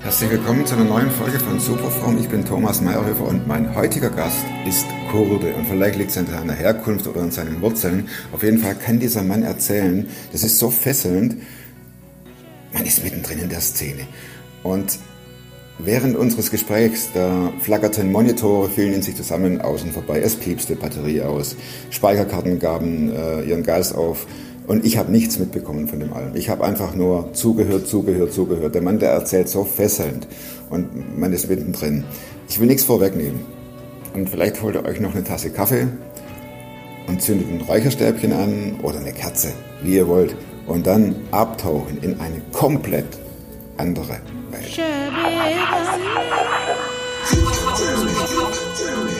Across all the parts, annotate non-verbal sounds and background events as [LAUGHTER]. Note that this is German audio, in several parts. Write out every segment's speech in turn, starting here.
Herzlich willkommen zu einer neuen Folge von Superform. Ich bin Thomas Meyerhöfer und mein heutiger Gast ist Kurde. Und vielleicht liegt es an seiner Herkunft oder an seinen Wurzeln. Auf jeden Fall kann dieser Mann erzählen, das ist so fesselnd, man ist mittendrin in der Szene. Und während unseres Gesprächs, da flackerten Monitore, fielen in sich zusammen, außen vorbei, es piepste Batterie aus, Speicherkarten gaben äh, ihren Geist auf. Und ich habe nichts mitbekommen von dem allem. Ich habe einfach nur zugehört, zugehört, zugehört. Der Mann, der erzählt so fesselnd und man ist mittendrin. Ich will nichts vorwegnehmen. Und vielleicht holt ihr euch noch eine Tasse Kaffee und zündet ein Räucherstäbchen an oder eine Kerze, wie ihr wollt. Und dann abtauchen in eine komplett andere Welt.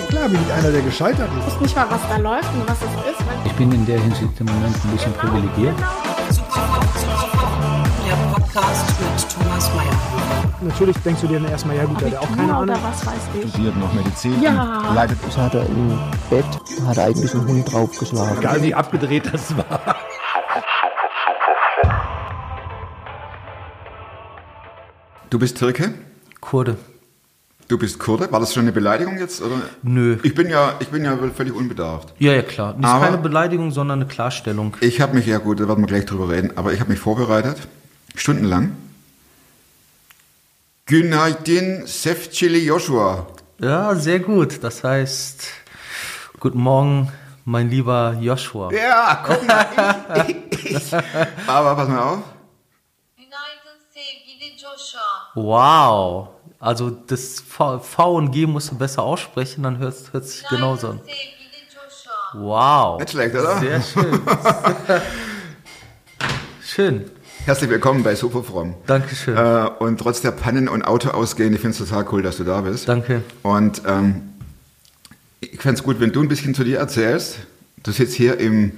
Klar bin ich einer, der gescheitert Ich ist. weiß nicht mal, was da läuft und was es ist. Ich bin in der Hinsicht im Moment ein bisschen privilegiert. Der Podcast mit Thomas Mayer. Natürlich denkst du dir dann erstmal, ja gut, der hat auch keine Ahnung. oder was weiß ich. studiert noch Medizin, Ja. leidet Das hat er im Bett, hat er eigentlich einen Hund draufgeschlagen. Egal wie abgedreht das war. Du bist Türke? Kurde. Du bist Kurde? War das schon eine Beleidigung jetzt? Oder? Nö. Ich bin ja, ich bin ja völlig unbedarft. Ja, ja, klar. Das ist keine Beleidigung, sondern eine Klarstellung. Ich habe mich, ja gut, da werden wir gleich drüber reden, aber ich habe mich vorbereitet, stundenlang. Günaydin Sefcili Joshua. Ja, sehr gut. Das heißt, guten Morgen, mein lieber Joshua. Ja, guck mal, [LAUGHS] ich, ich, ich. Aber pass mal auf. Wow. Also das V, v und G musst du besser aussprechen, dann hört es sich genauso an. Wow. Nicht schlecht, oder? Sehr schön. [LAUGHS] schön. Herzlich willkommen bei Superfrom. Dankeschön. Äh, und trotz der Pannen und Autoausgehen, ich finde es total cool, dass du da bist. Danke. Und ähm, ich fände es gut, wenn du ein bisschen zu dir erzählst. Du sitzt hier im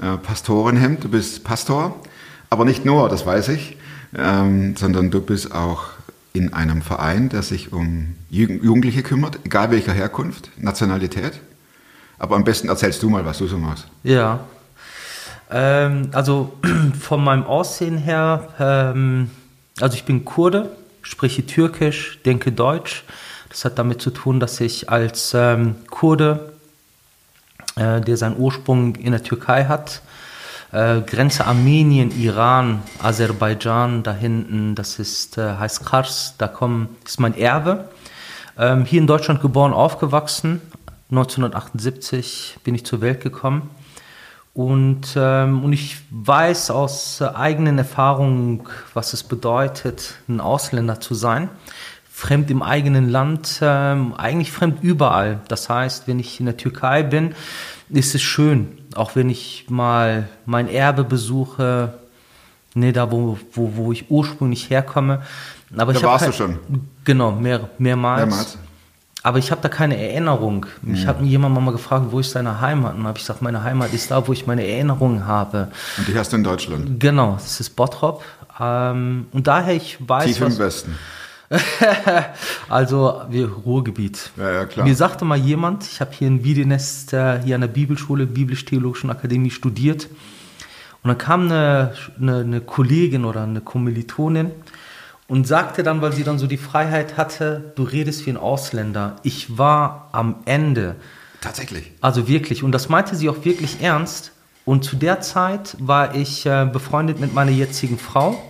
äh, Pastorenhemd, du bist Pastor, aber nicht nur, das weiß ich, ähm, sondern du bist auch in einem Verein, der sich um Jugend- Jugendliche kümmert, egal welcher Herkunft, Nationalität. Aber am besten erzählst du mal, was du so machst. Ja. Ähm, also [CLEARS THROAT] von meinem Aussehen her, ähm, also ich bin Kurde, spreche Türkisch, denke Deutsch. Das hat damit zu tun, dass ich als ähm, Kurde, äh, der seinen Ursprung in der Türkei hat, äh, Grenze Armenien, Iran, Aserbaidschan, da hinten, das ist, äh, heißt Kars, da kommen, ist mein Erbe. Ähm, hier in Deutschland geboren, aufgewachsen. 1978 bin ich zur Welt gekommen. Und, ähm, und ich weiß aus äh, eigenen Erfahrungen, was es bedeutet, ein Ausländer zu sein. Fremd im eigenen Land, ähm, eigentlich fremd überall. Das heißt, wenn ich in der Türkei bin, ist es schön. Auch wenn ich mal mein Erbe besuche, ne, da wo, wo, wo ich ursprünglich herkomme. Aber Da ich warst du schon? Genau, mehr, mehrmals. Mehrmals. Aber ich habe da keine Erinnerung. Mich hat jemand mal gefragt, wo ist deine Heimat? Und habe ich gesagt, meine Heimat ist da, wo ich meine Erinnerungen habe. Und die hast du in Deutschland. Genau, das ist Bottrop. Ähm, und daher ich weiß, Tief im was, Westen. [LAUGHS] also wir Ruhrgebiet. Ja, ja, klar. Mir sagte mal jemand, ich habe hier in Wiedenest äh, hier an der Bibelschule, Biblisch-Theologischen Akademie studiert. Und dann kam eine, eine, eine Kollegin oder eine Kommilitonin und sagte dann, weil sie dann so die Freiheit hatte, du redest wie ein Ausländer. Ich war am Ende. Tatsächlich. Also wirklich. Und das meinte sie auch wirklich ernst. Und zu der Zeit war ich äh, befreundet mit meiner jetzigen Frau.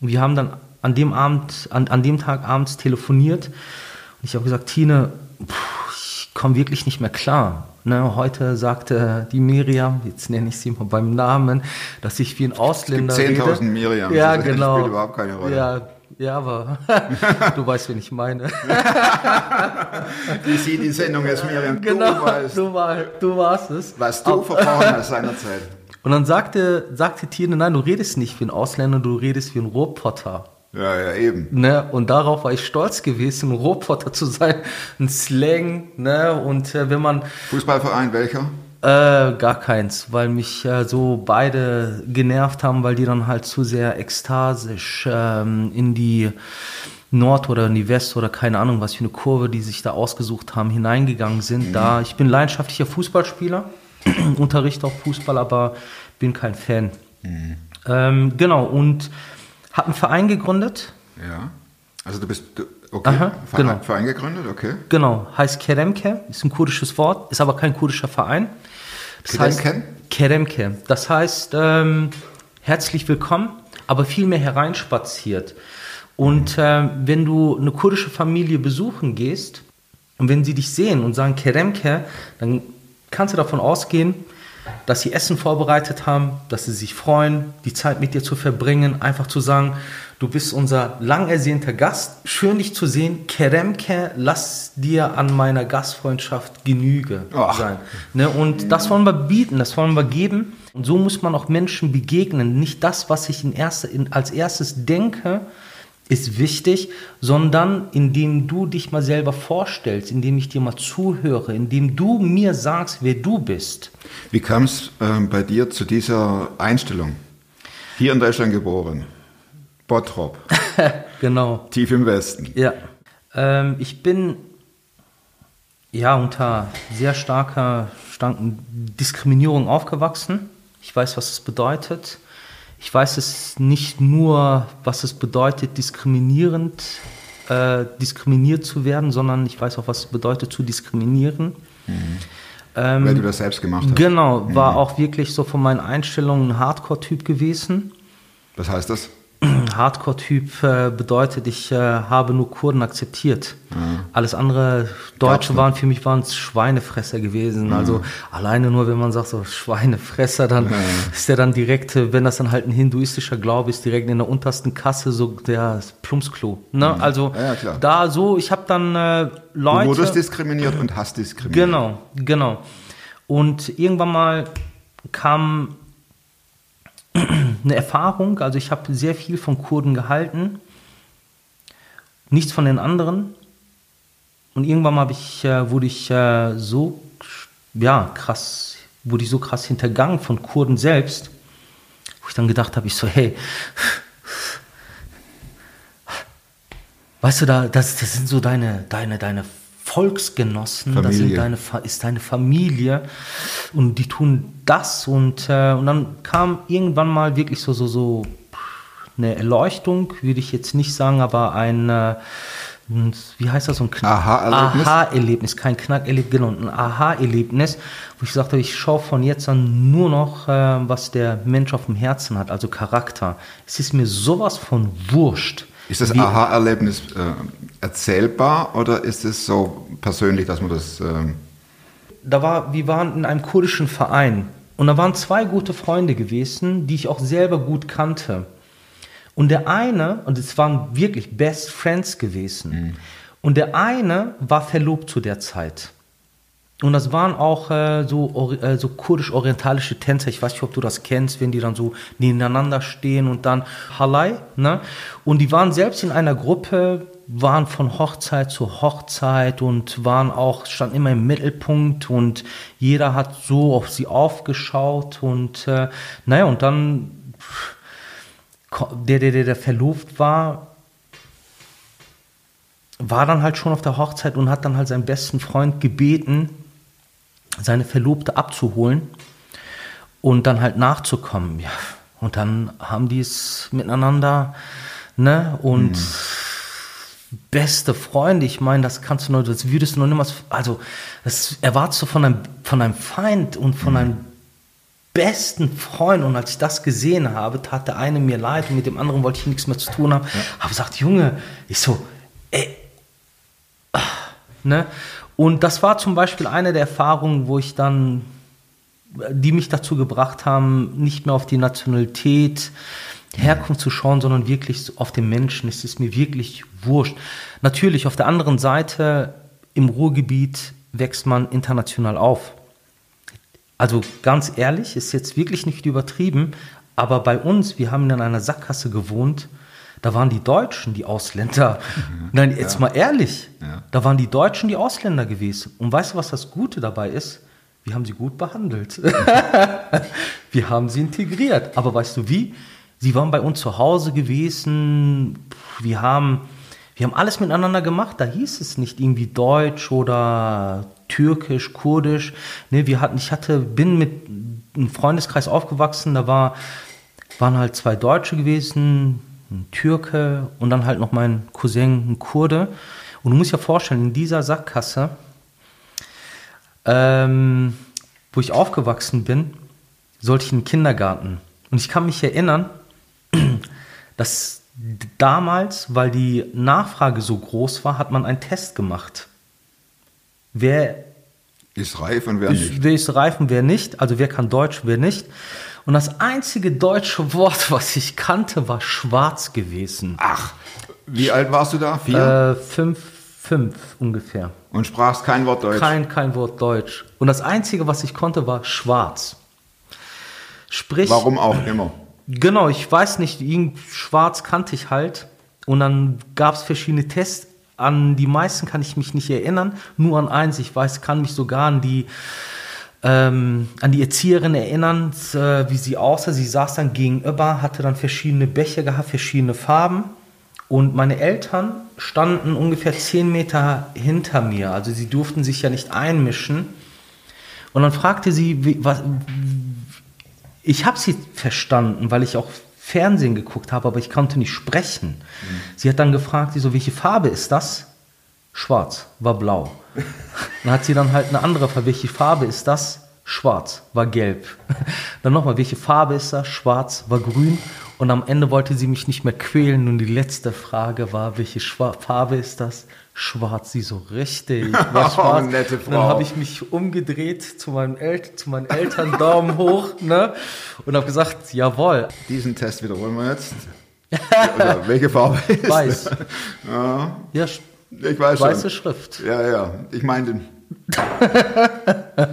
Und wir haben dann an dem Abend, an, an dem Tag abends telefoniert. Und ich habe gesagt, Tine, puh, ich komme wirklich nicht mehr klar. Ne, heute sagte die Miriam, jetzt nenne ich sie mal beim Namen, dass ich wie ein Ausländer gibt 10.000 rede. Miriams, Ja, das genau. spielt überhaupt keine Rolle. Ja, ja, aber [LAUGHS] du weißt, wen ich meine. [LAUGHS] Die sieht die Sendung jetzt, Miriam. genau, Du weißt, du, war, du warst es. was du verbrochen hast [LAUGHS] seinerzeit. Und dann sagte, sagte Tine, nein, du redest nicht wie ein Ausländer, du redest wie ein Ruhrpotter. Ja, ja, eben. Ne? Und darauf war ich stolz gewesen, ein Ruhrpotter zu sein, [LAUGHS] ein Slang. Ne? Und äh, wenn man Fußballverein, welcher? Äh, gar keins, weil mich äh, so beide genervt haben, weil die dann halt zu sehr ekstasisch ähm, in die Nord- oder in die West- oder keine Ahnung, was für eine Kurve die sich da ausgesucht haben, hineingegangen sind. Da ich bin leidenschaftlicher Fußballspieler. [CLEARS THROAT] unterrichte auch Fußball, aber bin kein Fan. Ähm, genau, und habe einen Verein gegründet. Ja. Also du bist, du, okay, Aha, Verein, genau. Verein gegründet, okay. Genau, heißt Keremke, ist ein kurdisches Wort, ist aber kein kurdischer Verein. Das heißt, Keremke? Keremke. Das heißt, ähm, herzlich willkommen, aber vielmehr hereinspaziert. Und ähm, wenn du eine kurdische Familie besuchen gehst und wenn sie dich sehen und sagen Keremke, dann kannst du davon ausgehen, dass sie Essen vorbereitet haben, dass sie sich freuen, die Zeit mit dir zu verbringen, einfach zu sagen, du bist unser lang ersehnter Gast, schön dich zu sehen, Keremke, lass dir an meiner Gastfreundschaft Genüge Ach. sein. Ne? Und das wollen wir bieten, das wollen wir geben. Und so muss man auch Menschen begegnen. Nicht das, was ich in erster, in, als erstes denke, ist wichtig, sondern indem du dich mal selber vorstellst, indem ich dir mal zuhöre, indem du mir sagst, wer du bist. Wie kam es ähm, bei dir zu dieser Einstellung? Hier in Deutschland geboren, Bottrop, [LAUGHS] Genau. tief im Westen. Ja. Ähm, ich bin ja unter sehr starker, starken Diskriminierung aufgewachsen. Ich weiß, was es bedeutet. Ich weiß es nicht nur, was es bedeutet, diskriminierend, äh, diskriminiert zu werden, sondern ich weiß auch, was es bedeutet, zu diskriminieren. Ähm, Weil du das selbst gemacht hast. Genau, war auch wirklich so von meinen Einstellungen ein Hardcore-Typ gewesen. Was heißt das? [CLEARS THROAT] Hardcore-Typ äh, bedeutet, ich äh, habe nur Kurden akzeptiert. Alles andere, Deutsche waren für mich waren es Schweinefresser gewesen. Also alleine nur, wenn man sagt so Schweinefresser, dann ist der dann direkt, äh, wenn das dann halt ein hinduistischer Glaube ist, direkt in der untersten Kasse so der Plumpsklo. Ne? Also Ja, da so, ich habe dann äh, Du Leute. wurdest diskriminiert und hast diskriminiert. Genau, genau. Und irgendwann mal kam eine Erfahrung, also ich habe sehr viel von Kurden gehalten, nichts von den anderen. Und irgendwann mal hab ich, äh, wurde ich äh, so ja, krass, wurde ich so krass hintergangen von Kurden selbst, wo ich dann gedacht habe, ich so, hey, weißt du, da, das, das sind so deine, deine, deine Volksgenossen, das sind Familie. deine, ist deine Familie und die tun das und, äh, und dann kam irgendwann mal wirklich so, so, so eine Erleuchtung, würde ich jetzt nicht sagen, aber ein, äh, wie heißt das, so ein Aha-Erlebnis? Aha-Erlebnis, kein Knackerlebnis, genau, ein Aha-Erlebnis, wo ich sagte, ich schaue von jetzt an nur noch, äh, was der Mensch auf dem Herzen hat, also Charakter. Es ist mir sowas von wurscht. Ist das Aha-Erlebnis äh, erzählbar oder ist es so persönlich, dass man das... ähm, da war, wir waren in einem kurdischen Verein und da waren zwei gute Freunde gewesen, die ich auch selber gut kannte. Und der eine, und es waren wirklich Best Friends gewesen, und der eine war verlobt zu der Zeit. Und das waren auch äh, so, äh, so kurdisch-orientalische Tänzer. Ich weiß nicht, ob du das kennst, wenn die dann so nebeneinander stehen und dann Halai. Ne? Und die waren selbst in einer Gruppe, waren von Hochzeit zu Hochzeit und waren auch, standen immer im Mittelpunkt und jeder hat so auf sie aufgeschaut und äh, naja, und dann der, der, der, der verlobt war, war dann halt schon auf der Hochzeit und hat dann halt seinen besten Freund gebeten, seine Verlobte abzuholen und dann halt nachzukommen. Ja. Und dann haben die es miteinander, ne? Und beste Freunde, ich meine, das kannst du nur, das würdest du noch niemals, also das erwartest du von einem, von einem Feind und von einem besten Freund und als ich das gesehen habe, tat der eine mir leid und mit dem anderen wollte ich nichts mehr zu tun haben. Habe gesagt, Junge, ich so, ey, ah, ne? Und das war zum Beispiel eine der Erfahrungen, wo ich dann, die mich dazu gebracht haben, nicht mehr auf die Nationalität, Herkunft zu schauen, sondern wirklich auf den Menschen. Es ist mir wirklich wurscht. Natürlich, auf der anderen Seite, im Ruhrgebiet wächst man international auf. Also ganz ehrlich, ist jetzt wirklich nicht übertrieben, aber bei uns, wir haben in einer Sackgasse gewohnt, da waren die Deutschen die Ausländer. Nein, jetzt mal ehrlich, Ja. da waren die Deutschen die Ausländer gewesen. Und weißt du, was das Gute dabei ist? Wir haben sie gut behandelt. [LAUGHS] wir haben sie integriert. Aber weißt du wie? Sie waren bei uns zu Hause gewesen. Wir haben, wir haben alles miteinander gemacht. Da hieß es nicht irgendwie Deutsch oder Türkisch, Kurdisch. Ne, wir hatten, ich hatte, bin mit einem Freundeskreis aufgewachsen, da war, waren halt zwei Deutsche gewesen, ein Türke und dann halt noch mein Cousin, ein Kurde. Und du musst dir vorstellen, in dieser Sackgasse, ähm, wo ich aufgewachsen bin, sollte ich in den Kindergarten. Und ich kann mich erinnern, [CLEARS THROAT] dass damals, weil die Nachfrage so groß war, hat man einen Test gemacht. Wer Ist reif und wer ist, nicht. wer ist reif und wer nicht, also wer kann Deutsch, wer nicht. Und das einzige deutsche Wort, [LAUGHS] was ich kannte, war schwarz gewesen. Ach, wie alt warst du da? Vier? Äh, fünf, fünf ungefähr. und sprachst kein Wort Deutsch? Kein, kein Wort Deutsch. Und das Einzige, was ich konnte, war schwarz. Sprich, Warum auch immer. genau, ich weiß nicht, schwarz kannte ich halt. Und dann gab es verschiedene Tests. An die meisten kann ich mich nicht erinnern, nur an eins. Ich weiß, kann mich sogar an die, ähm, an die Erzieherin erinnern, äh, wie sie aussah. Sie saß dann gegenüber, hatte dann verschiedene Becher gehabt, verschiedene Farben. Und meine Eltern standen ungefähr zehn Meter hinter mir. Also sie durften sich ja nicht einmischen. Und dann fragte sie, wie, was, ich habe sie verstanden, weil ich auch Fernsehen geguckt habe, aber ich konnte nicht sprechen. Sie hat dann gefragt, so, welche Farbe ist das? Schwarz, war blau. [LAUGHS] Dann hat sie dann halt eine andere Farbe, welche Farbe ist das? Schwarz, war gelb. [LAUGHS] Dann nochmal, welche Farbe ist das? Schwarz, war grün. Und am Ende wollte sie mich nicht mehr quälen. Und die letzte Frage war, welche Schwa Farbe ist das? Schwarz, sie so richtig. [LAUGHS] War Oh, schwarz. nette Und dann Frau. habe ich mich umgedreht zu, meinen El zu meinen Eltern, Daumen hoch, ne? Und habe gesagt, jawohl, Diesen Test wiederholen wir jetzt. Oder welche Farbe ist weiß. Ja, Ja, ich weiß weiße schon. Schrift. Ja, ja, ich meinte. [LAUGHS]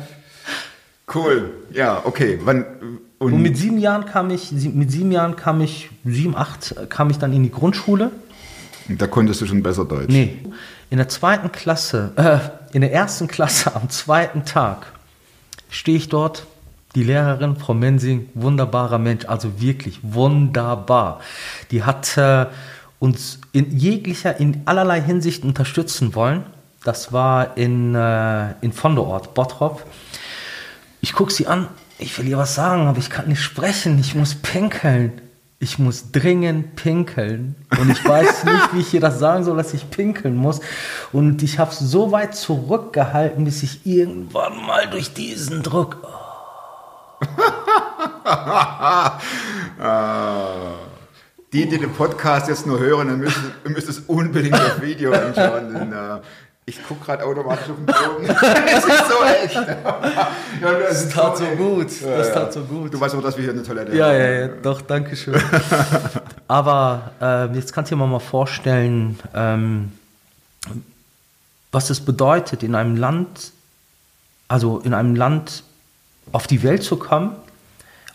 cool. Ja, okay. Wann, und, Und mit sieben Jahren kam ich, mit sieben Jahren kam ich, sieben, acht, kam ich dann in die Grundschule. da konntest du schon besser Deutsch. Nee. In der zweiten Klasse, äh, in der ersten Klasse am zweiten Tag stehe ich dort. Die Lehrerin, Frau Mensing, wunderbarer Mensch, also wirklich wunderbar. Die hat äh, uns in jeglicher, in allerlei Hinsicht unterstützen wollen. Das war in, äh, in Vonderort, Bottrop. Ich gucke sie an, ich will ihr was sagen, aber ich kann nicht sprechen, ich muss pinkeln. Ich muss dringend pinkeln. Und ich weiß [LAUGHS] nicht, wie ich ihr das sagen soll, dass ich pinkeln muss. Und ich habe es so weit zurückgehalten, bis ich irgendwann mal durch diesen Druck. [LAUGHS] Die, die den Podcast jetzt nur hören, dann müssen, ihr müsst es unbedingt auf Video anschauen. Denn, äh, ich gucke gerade automatisch auf den Boden. [LAUGHS] es ist so echt. [LAUGHS] ja, das ist tat so gut. Ja, Das ja. tat so gut. Du weißt auch, dass wir hier eine Toilette Ja, haben. ja, ja, doch, danke schön. [LAUGHS] Aber ähm, jetzt kannst du dir mal vorstellen, ähm, was es bedeutet, in einem Land, also in einem Land auf die Welt zu kommen,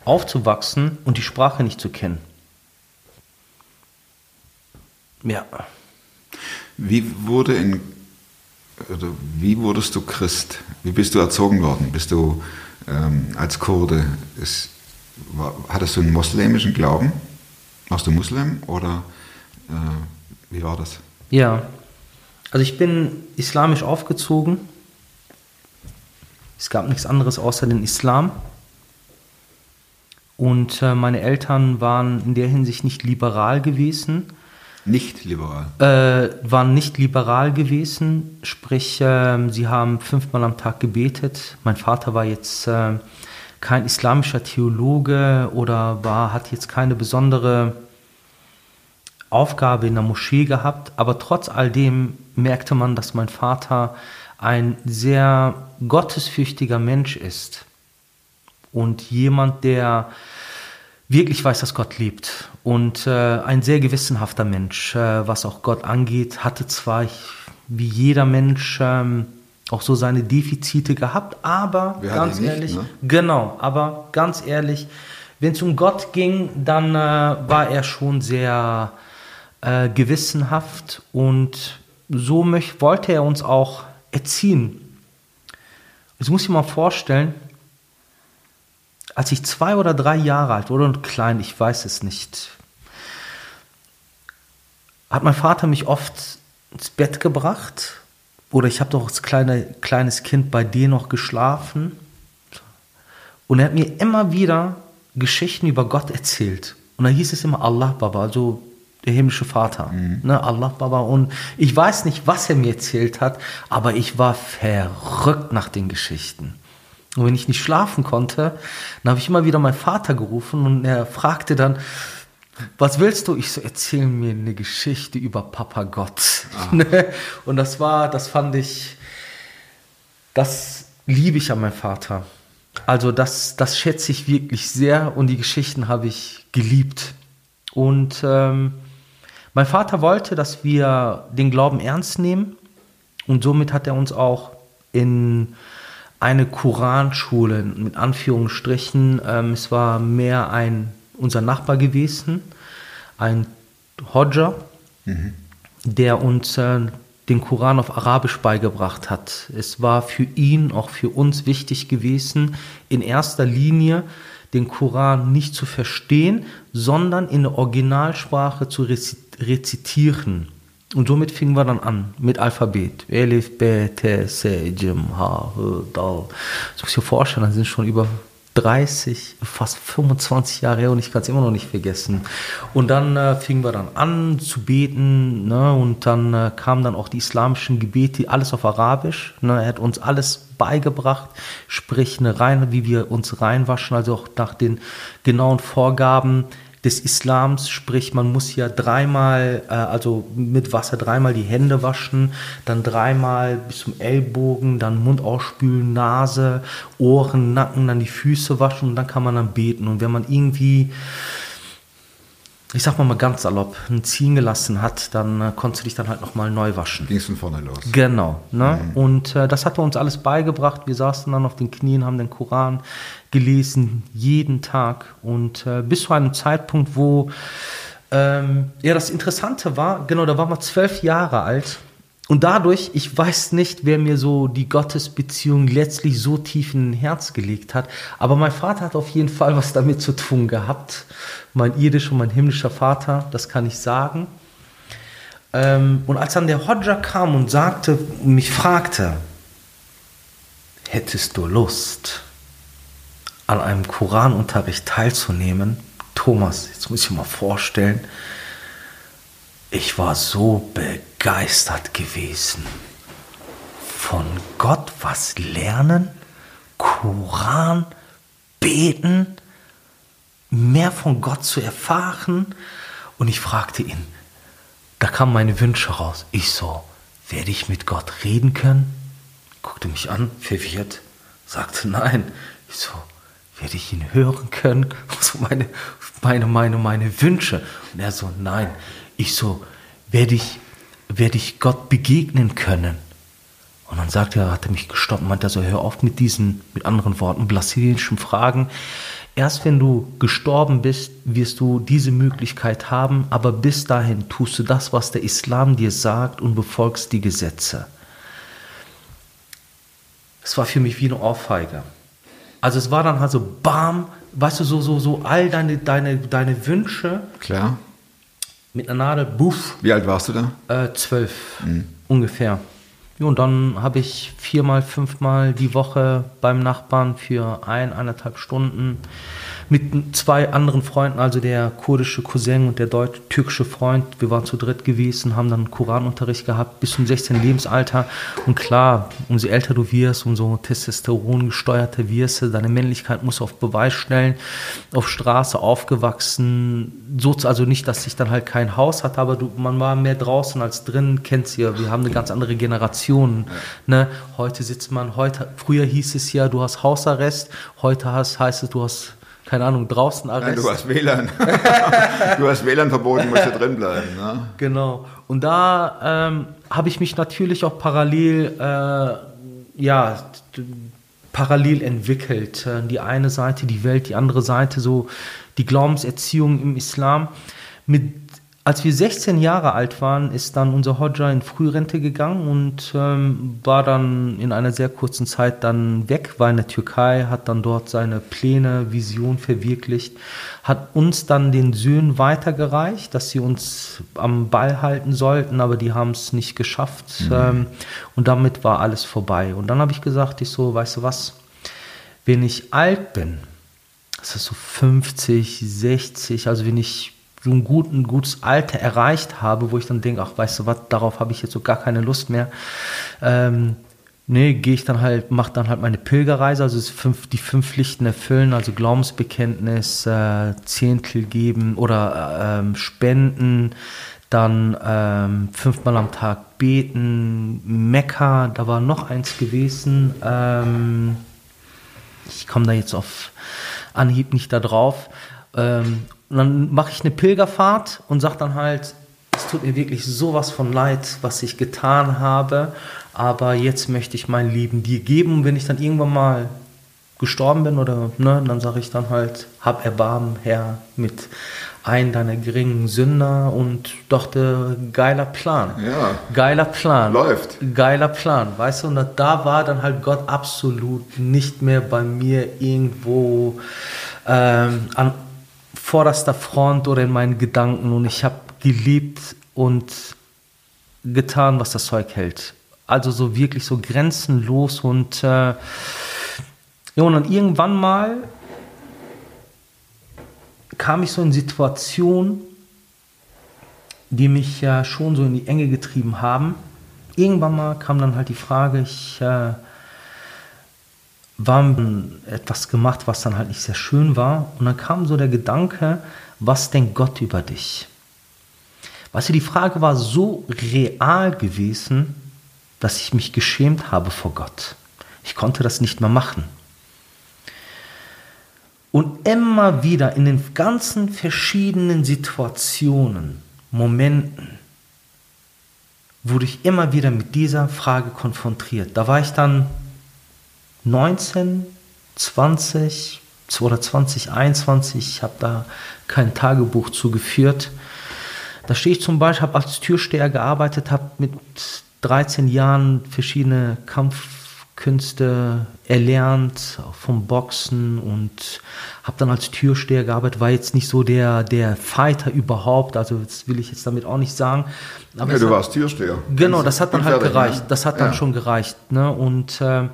aufzuwachsen und die Sprache nicht zu kennen. Ja. Wie wurde in oder wie wurdest du Christ? Wie bist du erzogen worden? Bist du ähm, als Kurde? Ist, war, hattest du einen moslemischen Glauben? Warst du Muslim oder äh, wie war das? Ja, also ich bin islamisch aufgezogen. Es gab nichts anderes außer den Islam. Und äh, meine Eltern waren in der Hinsicht nicht liberal gewesen, Nicht liberal. äh, waren nicht liberal gewesen, sprich, ähm, sie haben fünfmal am Tag gebetet. Mein Vater war jetzt äh, kein islamischer Theologe oder war, hat jetzt keine besondere Aufgabe in der Moschee gehabt, aber trotz all dem merkte man, dass mein Vater ein sehr gottesfürchtiger Mensch ist und jemand, der wirklich weiß, dass Gott lebt und äh, ein sehr gewissenhafter Mensch, äh, was auch Gott angeht, hatte zwar ich, wie jeder Mensch ähm, auch so seine Defizite gehabt, aber Wer ganz nicht, ehrlich, ne? genau, aber ganz ehrlich, wenn es um Gott ging, dann äh, war er schon sehr äh, gewissenhaft und so möch, wollte er uns auch erziehen. Jetzt muss ich mal vorstellen, als ich zwei oder drei Jahre alt wurde und klein, ich weiß es nicht, hat mein Vater mich oft ins Bett gebracht oder ich habe doch als kleine, kleines Kind bei dir noch geschlafen. Und er hat mir immer wieder Geschichten über Gott erzählt. Und da hieß es immer Allah Baba, also der himmlische Vater. Ne, Allah Baba. Und ich weiß nicht, was er mir erzählt hat, aber ich war verrückt nach den Geschichten. Und wenn ich nicht schlafen konnte, dann habe ich immer wieder meinen Vater gerufen und er fragte dann, was willst du? Ich so, erzähl mir eine Geschichte über Papa Gott. [LAUGHS] Ne? und das war, das fand ich, das liebe ich an meinem Vater. Also das, das schätze ich wirklich sehr und die Geschichten habe ich geliebt. Und ähm, mein Vater wollte, dass wir den Glauben ernst nehmen und somit hat er uns auch in eine Koranschule mit Anführungsstrichen, ähm, es war mehr ein unser Nachbar gewesen, ein Hodja, der uns äh, den Koran auf Arabisch beigebracht hat. Es war für ihn, auch für uns wichtig gewesen, in erster Linie den Koran nicht zu verstehen, sondern in der Originalsprache zu rezi- rezitieren. Und somit fingen wir dann an mit Alphabet. Elif, B, T, C, Jim, H, H, Dal. Das muss ich mir vorstellen, das sind schon über 30, fast 25 Jahre her und ich kann es immer noch nicht vergessen. Und dann äh, fingen wir dann an zu beten ne, und dann äh, kamen dann auch die islamischen Gebete, alles auf Arabisch. Ne, er hat uns alles beigebracht, sprich eine rein, wie wir uns reinwaschen, also auch nach den genauen Vorgaben des Islams, sprich man muss ja dreimal, äh, also mit Wasser dreimal die Hände waschen, dann dreimal bis zum Ellbogen, dann Mund ausspülen, Nase, Ohren, Nacken, dann die Füße waschen und dann kann man dann beten. Und wenn man irgendwie, ich sag mal mal ganz salopp, ein Ziehen gelassen hat, dann äh, konntest du dich dann halt nochmal neu waschen. Ging es von vorne los. Genau. Ne? Und äh, das hat er uns alles beigebracht. Wir saßen dann auf den Knien, haben den Koran gelesen, jeden Tag. Und äh, bis zu einem Zeitpunkt, wo ähm, ja das Interessante war, genau, da waren wir zwölf Jahre alt. Und dadurch, ich weiß nicht, wer mir so die Gottesbeziehung letztlich so tief in den Herz gelegt hat, aber mein Vater hat auf jeden Fall was damit zu tun gehabt. Mein irdischer und mein himmlischer Vater, das kann ich sagen. Ähm, und als dann der Hodja kam und sagte, mich fragte, hättest du Lust, an einem Koranunterricht teilzunehmen? Thomas, jetzt muss ich mal vorstellen, ich war so begeistert gewesen. Von Gott was lernen, Koran, beten, mehr von Gott zu erfahren. Und ich fragte ihn, da kamen meine Wünsche raus. Ich so, werde ich mit Gott reden können? Guckte mich an, verwirrt, sagte nein. Ich so, werde ich ihn hören können? [LAUGHS] So meine, meine, meine, meine Wünsche. Und er so, nein. Ich so, werde ich, werde ich Gott begegnen können? Und dann sagte er, hat er mich gestoppt und meinte, also hör auf mit diesen, mit anderen Worten, blasphemischen Fragen. Erst wenn du gestorben bist, wirst du diese Möglichkeit haben, aber bis dahin tust du das, was der Islam dir sagt und befolgst die Gesetze. Es war für mich wie eine Ohrfeige. Also es war dann halt so, bam, weißt du, so, so, so all deine, deine, deine Wünsche Klar. Mit einer Nadel, buff, Wie alt warst du da? äh, zwölf ungefähr. Ja, und dann habe ich viermal, fünfmal die Woche beim Nachbarn für ein, eineinhalb Stunden mit zwei anderen Freunden, also der kurdische Cousin und der deutsch-türkische Freund. Wir waren zu dritt gewesen, haben dann Koranunterricht gehabt bis zum 16. Lebensalter. Und klar, umso älter du wirst, umso Testosteron gesteuerter wirst du, deine Männlichkeit muss auf Beweis stellen, auf Straße aufgewachsen. So, also nicht, dass ich dann halt kein Haus hatte, aber du, man war mehr draußen als drin, kennt's ja. Wir haben eine ganz andere Generation. Ne? Heute sitzt man, heute, früher hieß es ja, du hast Hausarrest, heute hast, heißt es, du hast keine Ahnung, draußen Nein, Arrest. [LAUGHS] du hast WLAN. du hast WLAN verboten, musst du drin bleiben. Ne? Genau. Und da ähm, habe ich mich natürlich auch parallel, äh, ja, parallel entwickelt. Äh, Die eine Seite die Welt, die andere Seite so die Glaubenserziehung im Islam. Mit als wir 16 Jahre alt waren, ist dann unser Hodja in Frührente gegangen und ähm, war dann in einer sehr kurzen Zeit dann weg, war in der Türkei, hat dann dort seine Pläne, Vision verwirklicht, hat uns dann den Söhnen weitergereicht, dass sie uns am Ball halten sollten, aber die haben es nicht geschafft ähm, und damit war alles vorbei. Und dann habe ich gesagt, ich so, weißt du was, wenn ich alt bin, das ist so 50, 60, also wenn ich so ein, gut, ein gutes Alter erreicht habe, wo ich dann denke, ach, weißt du was, darauf habe ich jetzt so gar keine Lust mehr. Ähm, nee, gehe ich dann halt, mache dann halt meine Pilgerreise, also fünf, die fünf Pflichten erfüllen, also Glaubensbekenntnis, äh, Zehntel geben oder ähm, spenden, dann ähm, fünfmal am Tag beten, Mekka, da war noch eins gewesen, ähm, ich komme da jetzt auf Anhieb nicht da drauf. Und dann mache ich eine Pilgerfahrt und sage dann halt, es tut mir wirklich sowas von leid, was ich getan habe, aber jetzt möchte ich mein Leben dir geben. Und wenn ich dann irgendwann mal gestorben bin oder ne, dann sage ich dann halt, hab Erbarmen, Herr, mit ein deiner geringen Sünder und dachte, geiler Plan. Ja. Geiler Plan. Läuft. Geiler Plan, weißt du, und da war dann halt Gott absolut nicht mehr bei mir irgendwo ähm, an vorderster Front oder in meinen Gedanken und ich habe gelebt und getan, was das Zeug hält. Also so wirklich so grenzenlos und äh, ja, und dann irgendwann mal kam ich so in Situationen, die mich ja schon so in die Enge getrieben haben. Irgendwann mal kam dann halt die Frage, ich äh, war etwas gemacht, was dann halt nicht sehr schön war. Und dann kam so der Gedanke, was denkt Gott über dich? Weißt du, die Frage war so real gewesen, dass ich mich geschämt habe vor Gott. Ich konnte das nicht mehr machen. Und immer wieder in den ganzen verschiedenen Situationen, Momenten, wurde ich immer wieder mit dieser Frage konfrontiert. Da war ich dann 19, 20 oder 2021, ich habe da kein Tagebuch zugeführt. Da stehe ich zum Beispiel, habe als Türsteher gearbeitet, habe mit 13 Jahren verschiedene Kampfkünste erlernt, vom Boxen und habe dann als Türsteher gearbeitet, war jetzt nicht so der, der Fighter überhaupt, also das will ich jetzt damit auch nicht sagen. Aber Ja, du hat- warst Türsteher. Genau, das hat dann halt gereicht. Das hat dann Ja. schon gereicht. Ne? Und, äh,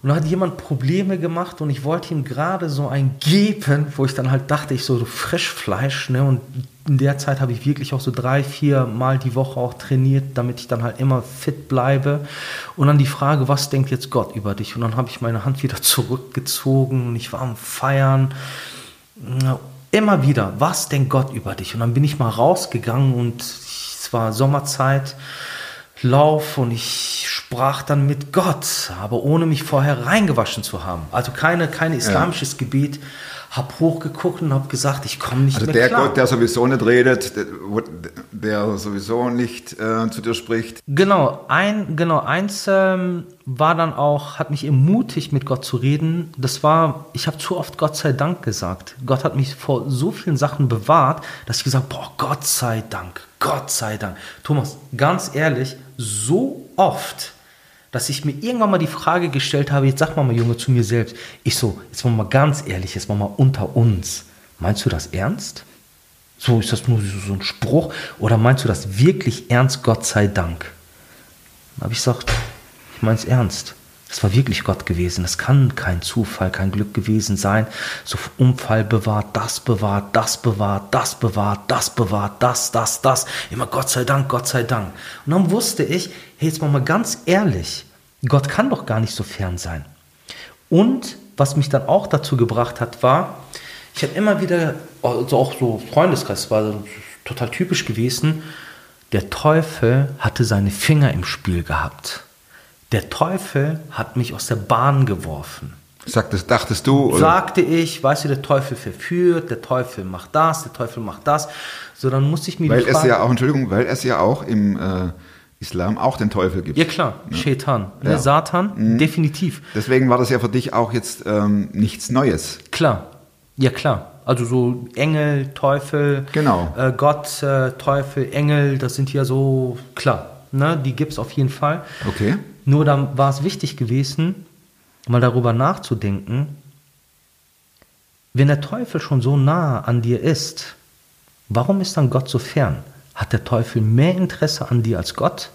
und dann hat jemand Probleme gemacht und ich wollte ihm gerade so ein geben, wo ich dann halt dachte, ich so, so Frischfleisch. Ne? Und in der Zeit habe ich wirklich auch so drei, vier Mal die Woche auch trainiert, damit ich dann halt immer fit bleibe. Und dann die Frage, was denkt jetzt Gott über dich? Und dann habe ich meine Hand wieder [LAUGHS] zurückgezogen und ich war am Feiern. Immer wieder, was denkt Gott über dich? Und dann bin ich mal rausgegangen und es war Sommerzeit, Lauf und ich sprach dann mit Gott, aber ohne mich vorher reingewaschen zu haben. Also keine, kein islamisches Gebet. Hab hochgeguckt und hab gesagt, ich komme nicht Also mehr der klar. Gott, der sowieso nicht redet, der sowieso nicht äh, zu dir spricht. Genau, ein, genau, eins ähm, war dann auch, hat mich ermutigt, mit Gott zu reden. Das war, ich habe zu oft Gott sei Dank gesagt. Gott hat mich vor so vielen Sachen bewahrt, dass ich gesagt boah, Gott sei Dank, Gott sei Dank. Thomas, ganz ehrlich, so oft, dass ich mir irgendwann mal die Frage gestellt habe, jetzt sag mal mal, Junge, zu mir selbst. Ich so, jetzt mal, mal ganz ehrlich, jetzt mal, mal unter uns. Meinst du das ernst? So ist das nur so ein Spruch oder meinst du das wirklich ernst, Gott sei Dank? Dann habe ich gesagt, ich meine es ernst. Das war wirklich Gott gewesen. Das kann kein Zufall, kein Glück gewesen sein. So Unfall bewahrt, das bewahrt, das bewahrt, das bewahrt, das bewahrt, das, das, das. Immer Gott sei Dank, Gott sei Dank. Und dann wusste ich, hey, jetzt mal mal ganz ehrlich, Gott kann doch gar nicht so fern sein. Und was mich dann auch dazu gebracht hat, war, ich habe immer wieder, also auch so Freundeskreis, war total typisch gewesen, der Teufel hatte seine Finger im Spiel gehabt. Der Teufel hat mich aus der Bahn geworfen. Sagtest, dachtest du? Oder? Sagte ich, weißt du, der Teufel verführt, der Teufel macht das, der Teufel macht das. So, dann musste ich mir Weil die es ja auch, Entschuldigung, weil es ja auch im äh, Islam auch den Teufel gibt. ja klar, Shaitan, ne, Ja. Mhm. Satan, definitiv. Deswegen war das ja für dich auch jetzt ähm, nichts Neues. Klar, ja klar. Also so Engel, Teufel, Genau. äh, Gott, äh, Teufel, Engel, das sind ja so, klar, ne? die gibt es auf jeden Fall. Okay. Nur dann war es wichtig gewesen, mal darüber nachzudenken, wenn der Teufel schon so nah an dir ist, warum ist dann Gott so fern? Hat der Teufel mehr Interesse an dir als Gott?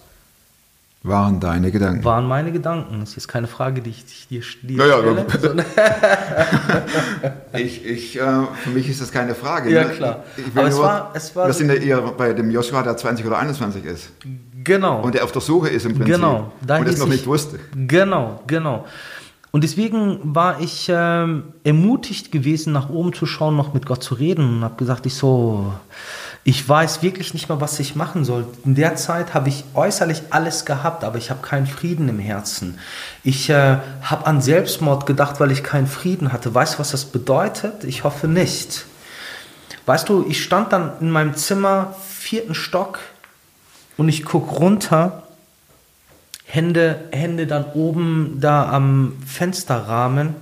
Waren deine Gedanken. Waren meine Gedanken. Das ist jetzt keine Frage, die ich, die ich dir stelle. sondern- [LAUGHS] Ich, ich, äh, für mich ist das keine Frage. Ja, ne? klar. Ich, ich Aber es nur, war- es war- wir sind ja eher bei dem Joshua, der 20 oder 21 ist. genau. Und der auf der Suche ist im Prinzip. Genau, da und es hieß noch ich- nicht wusste. Genau, genau. Und deswegen war ich ähm, ermutigt gewesen, nach oben zu schauen, noch mit Gott zu reden und habe gesagt, ich so, ich weiß wirklich nicht mehr, was ich machen soll. In der Zeit habe ich äußerlich alles gehabt, aber ich habe keinen Frieden im Herzen. Ich äh, habe an Selbstmord gedacht, weil ich keinen Frieden hatte. Weißt du, was das bedeutet? Ich hoffe nicht. Weißt du, ich stand dann in meinem Zimmer, vierten Stock, und ich guck runter Hände, Hände dann oben da am Fensterrahmen.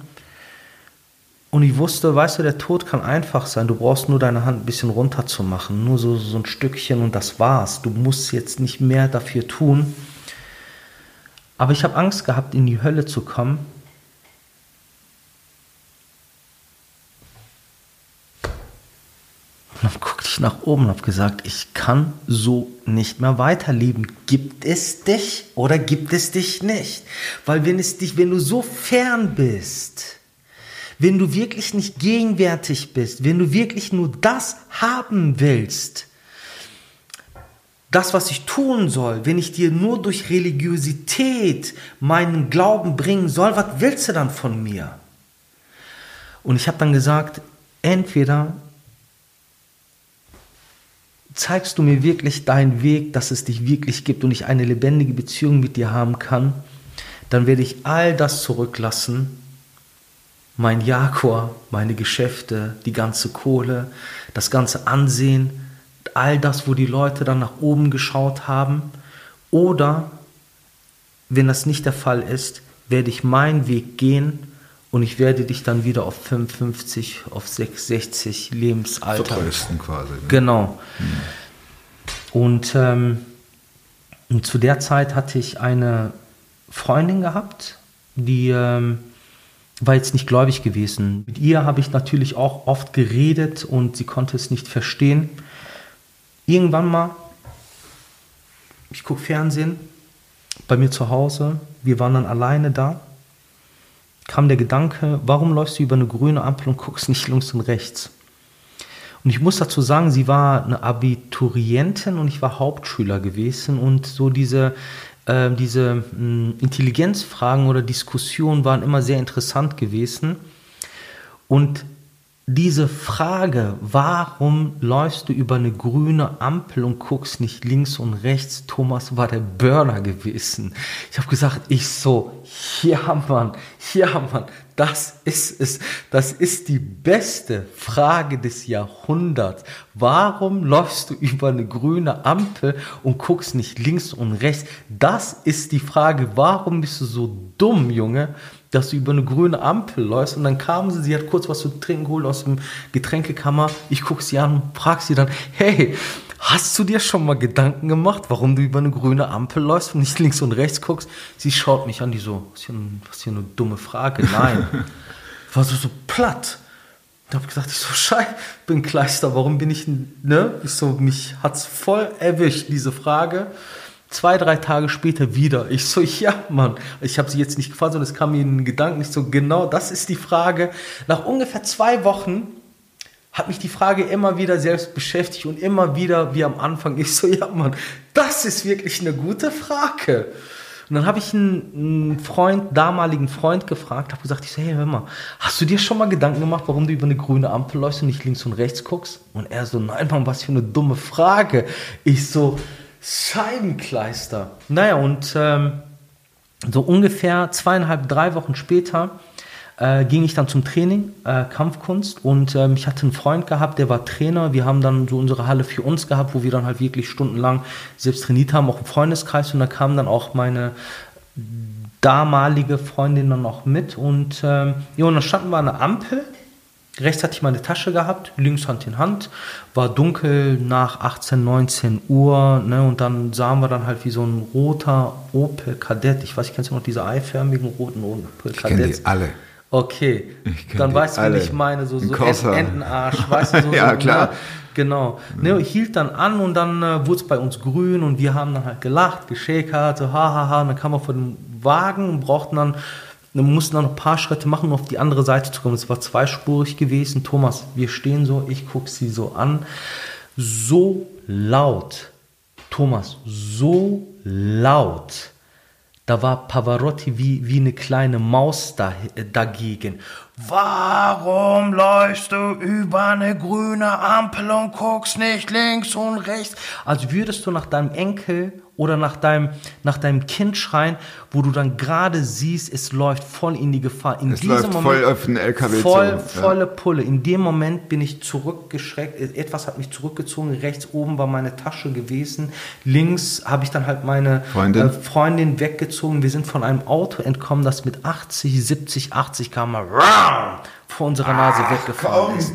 Und ich wusste, weißt du, der Tod kann einfach sein. Du brauchst nur deine Hand ein bisschen runter zu machen. Nur so, so ein Stückchen und das war's. Du musst jetzt nicht mehr dafür tun. Aber ich habe Angst gehabt, in die Hölle zu kommen. Und dann guckte ich nach oben und habe gesagt, ich kann so nicht mehr weiterleben. Gibt es dich oder gibt es dich nicht? Weil wenn es dich, wenn du so fern bist, wenn du wirklich nicht gegenwärtig bist, wenn du wirklich nur das haben willst, das, was ich tun soll, wenn ich dir nur durch Religiosität meinen Glauben bringen soll, was willst du dann von mir? Und ich habe dann gesagt, entweder zeigst du mir wirklich deinen Weg, dass es dich wirklich gibt und ich eine lebendige Beziehung mit dir haben kann, dann werde ich all das zurücklassen, mein Jaguar, meine Geschäfte, die ganze Kohle, das ganze Ansehen, all das, wo die Leute dann nach oben geschaut haben. Oder, wenn das nicht der Fall ist, werde ich meinen Weg gehen und ich werde dich dann wieder auf 55, auf 60 Lebensalter Vertrösten quasi. Ne? Genau. Und, ähm, und zu der Zeit hatte ich eine Freundin gehabt, die ähm, war jetzt nicht gläubig gewesen. Mit ihr habe ich natürlich auch oft geredet und sie konnte es nicht verstehen. Irgendwann mal, ich gucke Fernsehen bei mir zu Hause, wir waren dann alleine da, kam der Gedanke, warum läufst du über eine grüne Ampel und guckst nicht links und rechts? Und ich muss dazu sagen, sie war eine Abiturientin und ich war Hauptschüler gewesen und so diese, äh, diese mh, Intelligenzfragen oder Diskussionen waren immer sehr interessant gewesen. Und diese Frage, warum läufst du über eine grüne Ampel und guckst nicht links und rechts, Thomas war der Burner gewesen. Ich habe gesagt, ich so, ja Mann, ja Mann, das ist es, das ist die beste Frage des Jahrhunderts. Warum läufst du über eine grüne Ampel und guckst nicht links und rechts? Das ist die Frage, warum bist du so dumm, Junge? Dass du über eine grüne Ampel läufst und dann kam sie, sie hat kurz was zu trinken geholt aus dem Getränkekammer. Ich gucke sie an und frage sie dann, hey, hast du dir schon mal Gedanken gemacht, warum du über eine grüne Ampel läufst und nicht links und rechts guckst? Sie schaut mich an, die so, was für, ein, was für eine dumme Frage. Nein. [LAUGHS] War so, so platt. Da habe ich gesagt, ich so, schei, bin Kleister, warum bin ich, ne? Ich so, mich hat's voll erwischt, diese Frage. Zwei, drei Tage später wieder. Ich so, ja, Mann. Ich habe sie jetzt nicht gefragt, sondern es kam mir in den Gedanken. Ich so, genau, das ist die Frage. Nach ungefähr zwei Wochen hat mich die Frage immer wieder selbst beschäftigt und immer wieder wie am Anfang. Ich so, ja, Mann, das ist wirklich eine gute Frage. Und dann habe ich einen, Freund, damaligen Freund gefragt, habe gesagt, ich so, hey, hör mal, hast du dir schon mal Gedanken gemacht, warum du über eine grüne Ampel läufst und nicht links und rechts guckst? Und er so, nein, Mann, was für eine dumme Frage. Ich so, Scheibenkleister. Naja, und ähm, so ungefähr zweieinhalb, drei Wochen später äh, ging ich dann zum Training, äh, Kampfkunst. Und ähm, ich hatte einen Freund gehabt, der war Trainer. Wir haben dann so unsere Halle für uns gehabt, wo wir dann halt wirklich stundenlang selbst trainiert haben, auch im Freundeskreis. Und da kam dann auch meine damalige Freundin dann noch mit. Und, ähm, ja, und dann standen wir an der Ampel. Rechts hatte ich meine Tasche gehabt, links Hand in Hand. War dunkel nach 18, 19 Uhr. Ne, und dann sahen wir dann halt wie so ein roter Opel Kadett. Ich weiß, ich kennst du noch diese eiförmigen roten Opel Ich kenne die alle. Okay, dann weißt du, alle. wen ich meine, so, so Entenarsch, weißt du, so, [LAUGHS] Ja, so, klar. Ne? Genau. Ne, hielt dann an und dann äh, wurde es bei uns grün und wir haben dann halt gelacht, geschäkert, so hahaha. Ha, ha. Und dann kam wir vor dem Wagen und brauchten dann, wir mussten dann noch ein paar Schritte machen, um auf die andere Seite zu kommen. Es war zweispurig gewesen. Thomas, wir stehen so, ich gucke sie so an. So laut. Thomas, so laut. Da war Pavarotti wie, wie eine kleine Maus da, äh, dagegen. Warum läufst du über eine grüne Ampel und guckst nicht links und rechts? Als würdest du nach deinem Enkel oder nach deinem, nach deinem Kind schreien, wo du dann gerade siehst, es läuft voll in die Gefahr. In Es läuft voll auf den LKW zu, Voll, ja. volle Pulle. In dem Moment bin ich zurückgeschreckt. Etwas hat mich zurückgezogen. Rechts oben war meine Tasche gewesen. Links habe ich dann halt meine Freundin? äh, Freundin weggezogen. Wir sind von einem Auto entkommen, das mit 80, 70, 80 km vor unserer Nase weggefahren ist.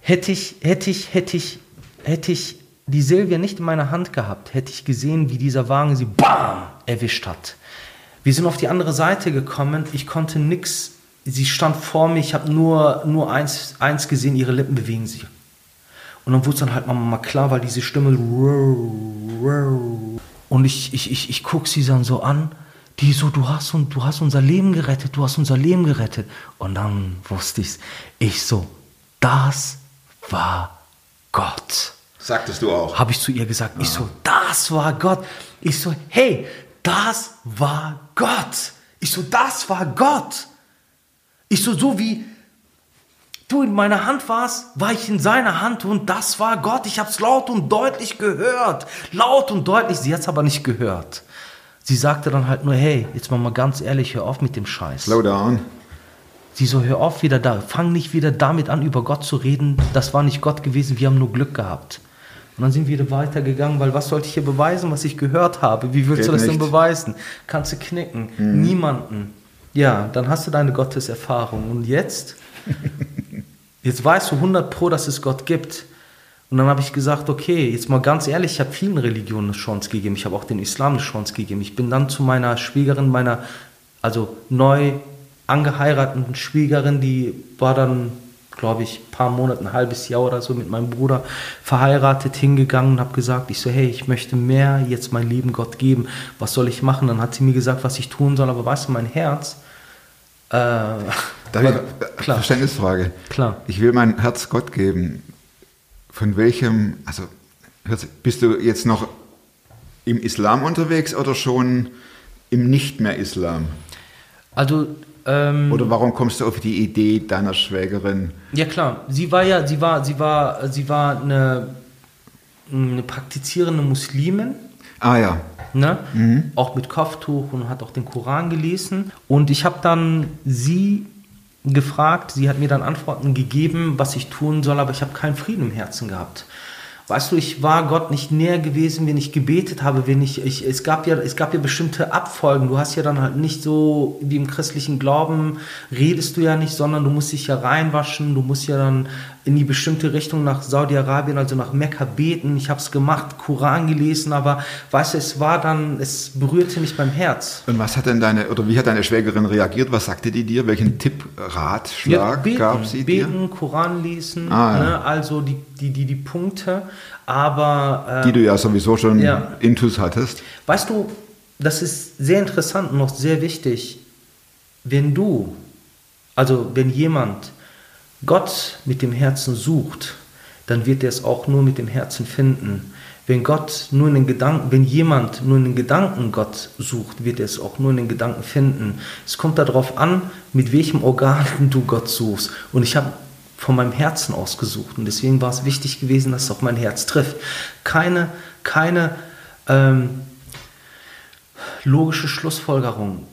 Hätte ich, hätte ich, hätte ich, hätte ich die Silvia nicht in meiner Hand gehabt, hätte ich gesehen, wie dieser Wagen sie BAM erwischt hat. Wir sind auf die andere Seite gekommen. Ich konnte nix. Sie stand vor mir. Ich habe nur, nur eins, eins gesehen. Ihre Lippen bewegen sich. Und dann wurde es dann halt mal, mal klar, weil diese Stimme. Und ich, ich, ich, ich gucke sie dann so an. Die so, du hast, du hast unser Leben gerettet, du hast unser Leben gerettet. Und dann wusste ich's. Ich so, das war Gott Sagtest du auch. habe ich zu ihr gesagt. Ich so, das war Gott. Ich so, hey, das war Gott. Ich so, das war Gott. Ich so, so wie du in meiner Hand warst, war ich in seiner Hand und das war Gott. Ich habe es laut und deutlich gehört. Laut und deutlich. Sie hat es aber nicht gehört. Sie sagte dann halt nur, hey, jetzt mal mal ganz ehrlich, hör auf mit dem Scheiß. Slow down. Sie so, hör auf wieder da, fang nicht wieder damit an, über Gott zu reden. Das war nicht Gott gewesen, wir haben nur Glück gehabt. Und dann sind wir wieder weitergegangen, weil was sollte ich hier beweisen, was ich gehört habe? Wie willst Geht du das denn nicht. beweisen? Kannst du knicken? Niemanden. Ja, dann hast du deine Gotteserfahrung. Und jetzt? [LAUGHS] Jetzt weißt du 100 Pro, dass es Gott gibt. Und dann habe ich gesagt, okay, jetzt mal ganz ehrlich, ich habe vielen Religionen eine Chance gegeben. Ich habe auch den Islam eine Chance gegeben. Ich bin dann zu meiner Schwiegerin, meiner, also neu angeheirateten Schwiegerin, die war dann, glaube ich, ein paar Monate, ein halbes Jahr oder so mit meinem Bruder verheiratet, hingegangen und habe gesagt, ich so, hey, ich möchte mehr jetzt mein Leben Gott geben. Was soll ich machen? Dann hat sie mir gesagt, was ich tun soll. Aber weißt du, mein Herz, äh, [LAUGHS] Darf [LAUGHS] ich, äh, Klar. Verständnisfrage. Klar. Ich will mein Herz Gott geben. Von welchem, also bist du jetzt noch im Islam unterwegs oder schon im nicht mehr Islam? also, ähm, Oder warum kommst du auf die Idee deiner Schwägerin? Ja klar, sie war ja, sie war, sie war, sie war eine, eine praktizierende Muslimin, Ah ja, ne? auch mit Kopftuch und hat auch den Koran gelesen. Und ich habe dann sie gefragt, sie hat mir dann Antworten gegeben, was ich tun soll, aber ich habe keinen Frieden im Herzen gehabt. Weißt du, ich war Gott nicht näher gewesen, wenn ich gebetet habe, wenn ich, ich es gab ja, es gab ja bestimmte Abfolgen. Du hast ja dann halt nicht so wie im christlichen Glauben redest du ja nicht, sondern du musst dich ja reinwaschen, du musst ja dann in die bestimmte Richtung nach Saudi-Arabien, also nach Mekka beten. Ich habe es gemacht, Koran gelesen, aber weißt du, es war dann, es berührte mich beim Herz. und was hat denn deine, oder wie hat deine Schwägerin reagiert? Was sagte die dir? Welchen Tipp, Ratschlag beten, gab sie dir? beten, Koran lesen, Ah, ja. ne, also die, die, die, die Punkte, aber äh, Die du ja sowieso schon Ja. intus hattest. Weißt du, das ist sehr interessant und noch sehr wichtig. Wenn du, also wenn jemand Gott mit dem Herzen sucht, dann wird er es auch nur mit dem Herzen finden. Wenn Gott nur in den Gedanken, wenn jemand nur in den Gedanken Gott sucht, wird er es auch nur in den Gedanken finden. Es kommt darauf an, mit welchem Organ [LAUGHS] du Gott suchst. Und ich habe von meinem Herzen aus gesucht und deswegen war es wichtig gewesen, dass es auch mein Herz trifft. Keine, keine ähm, logische Schlussfolgerung,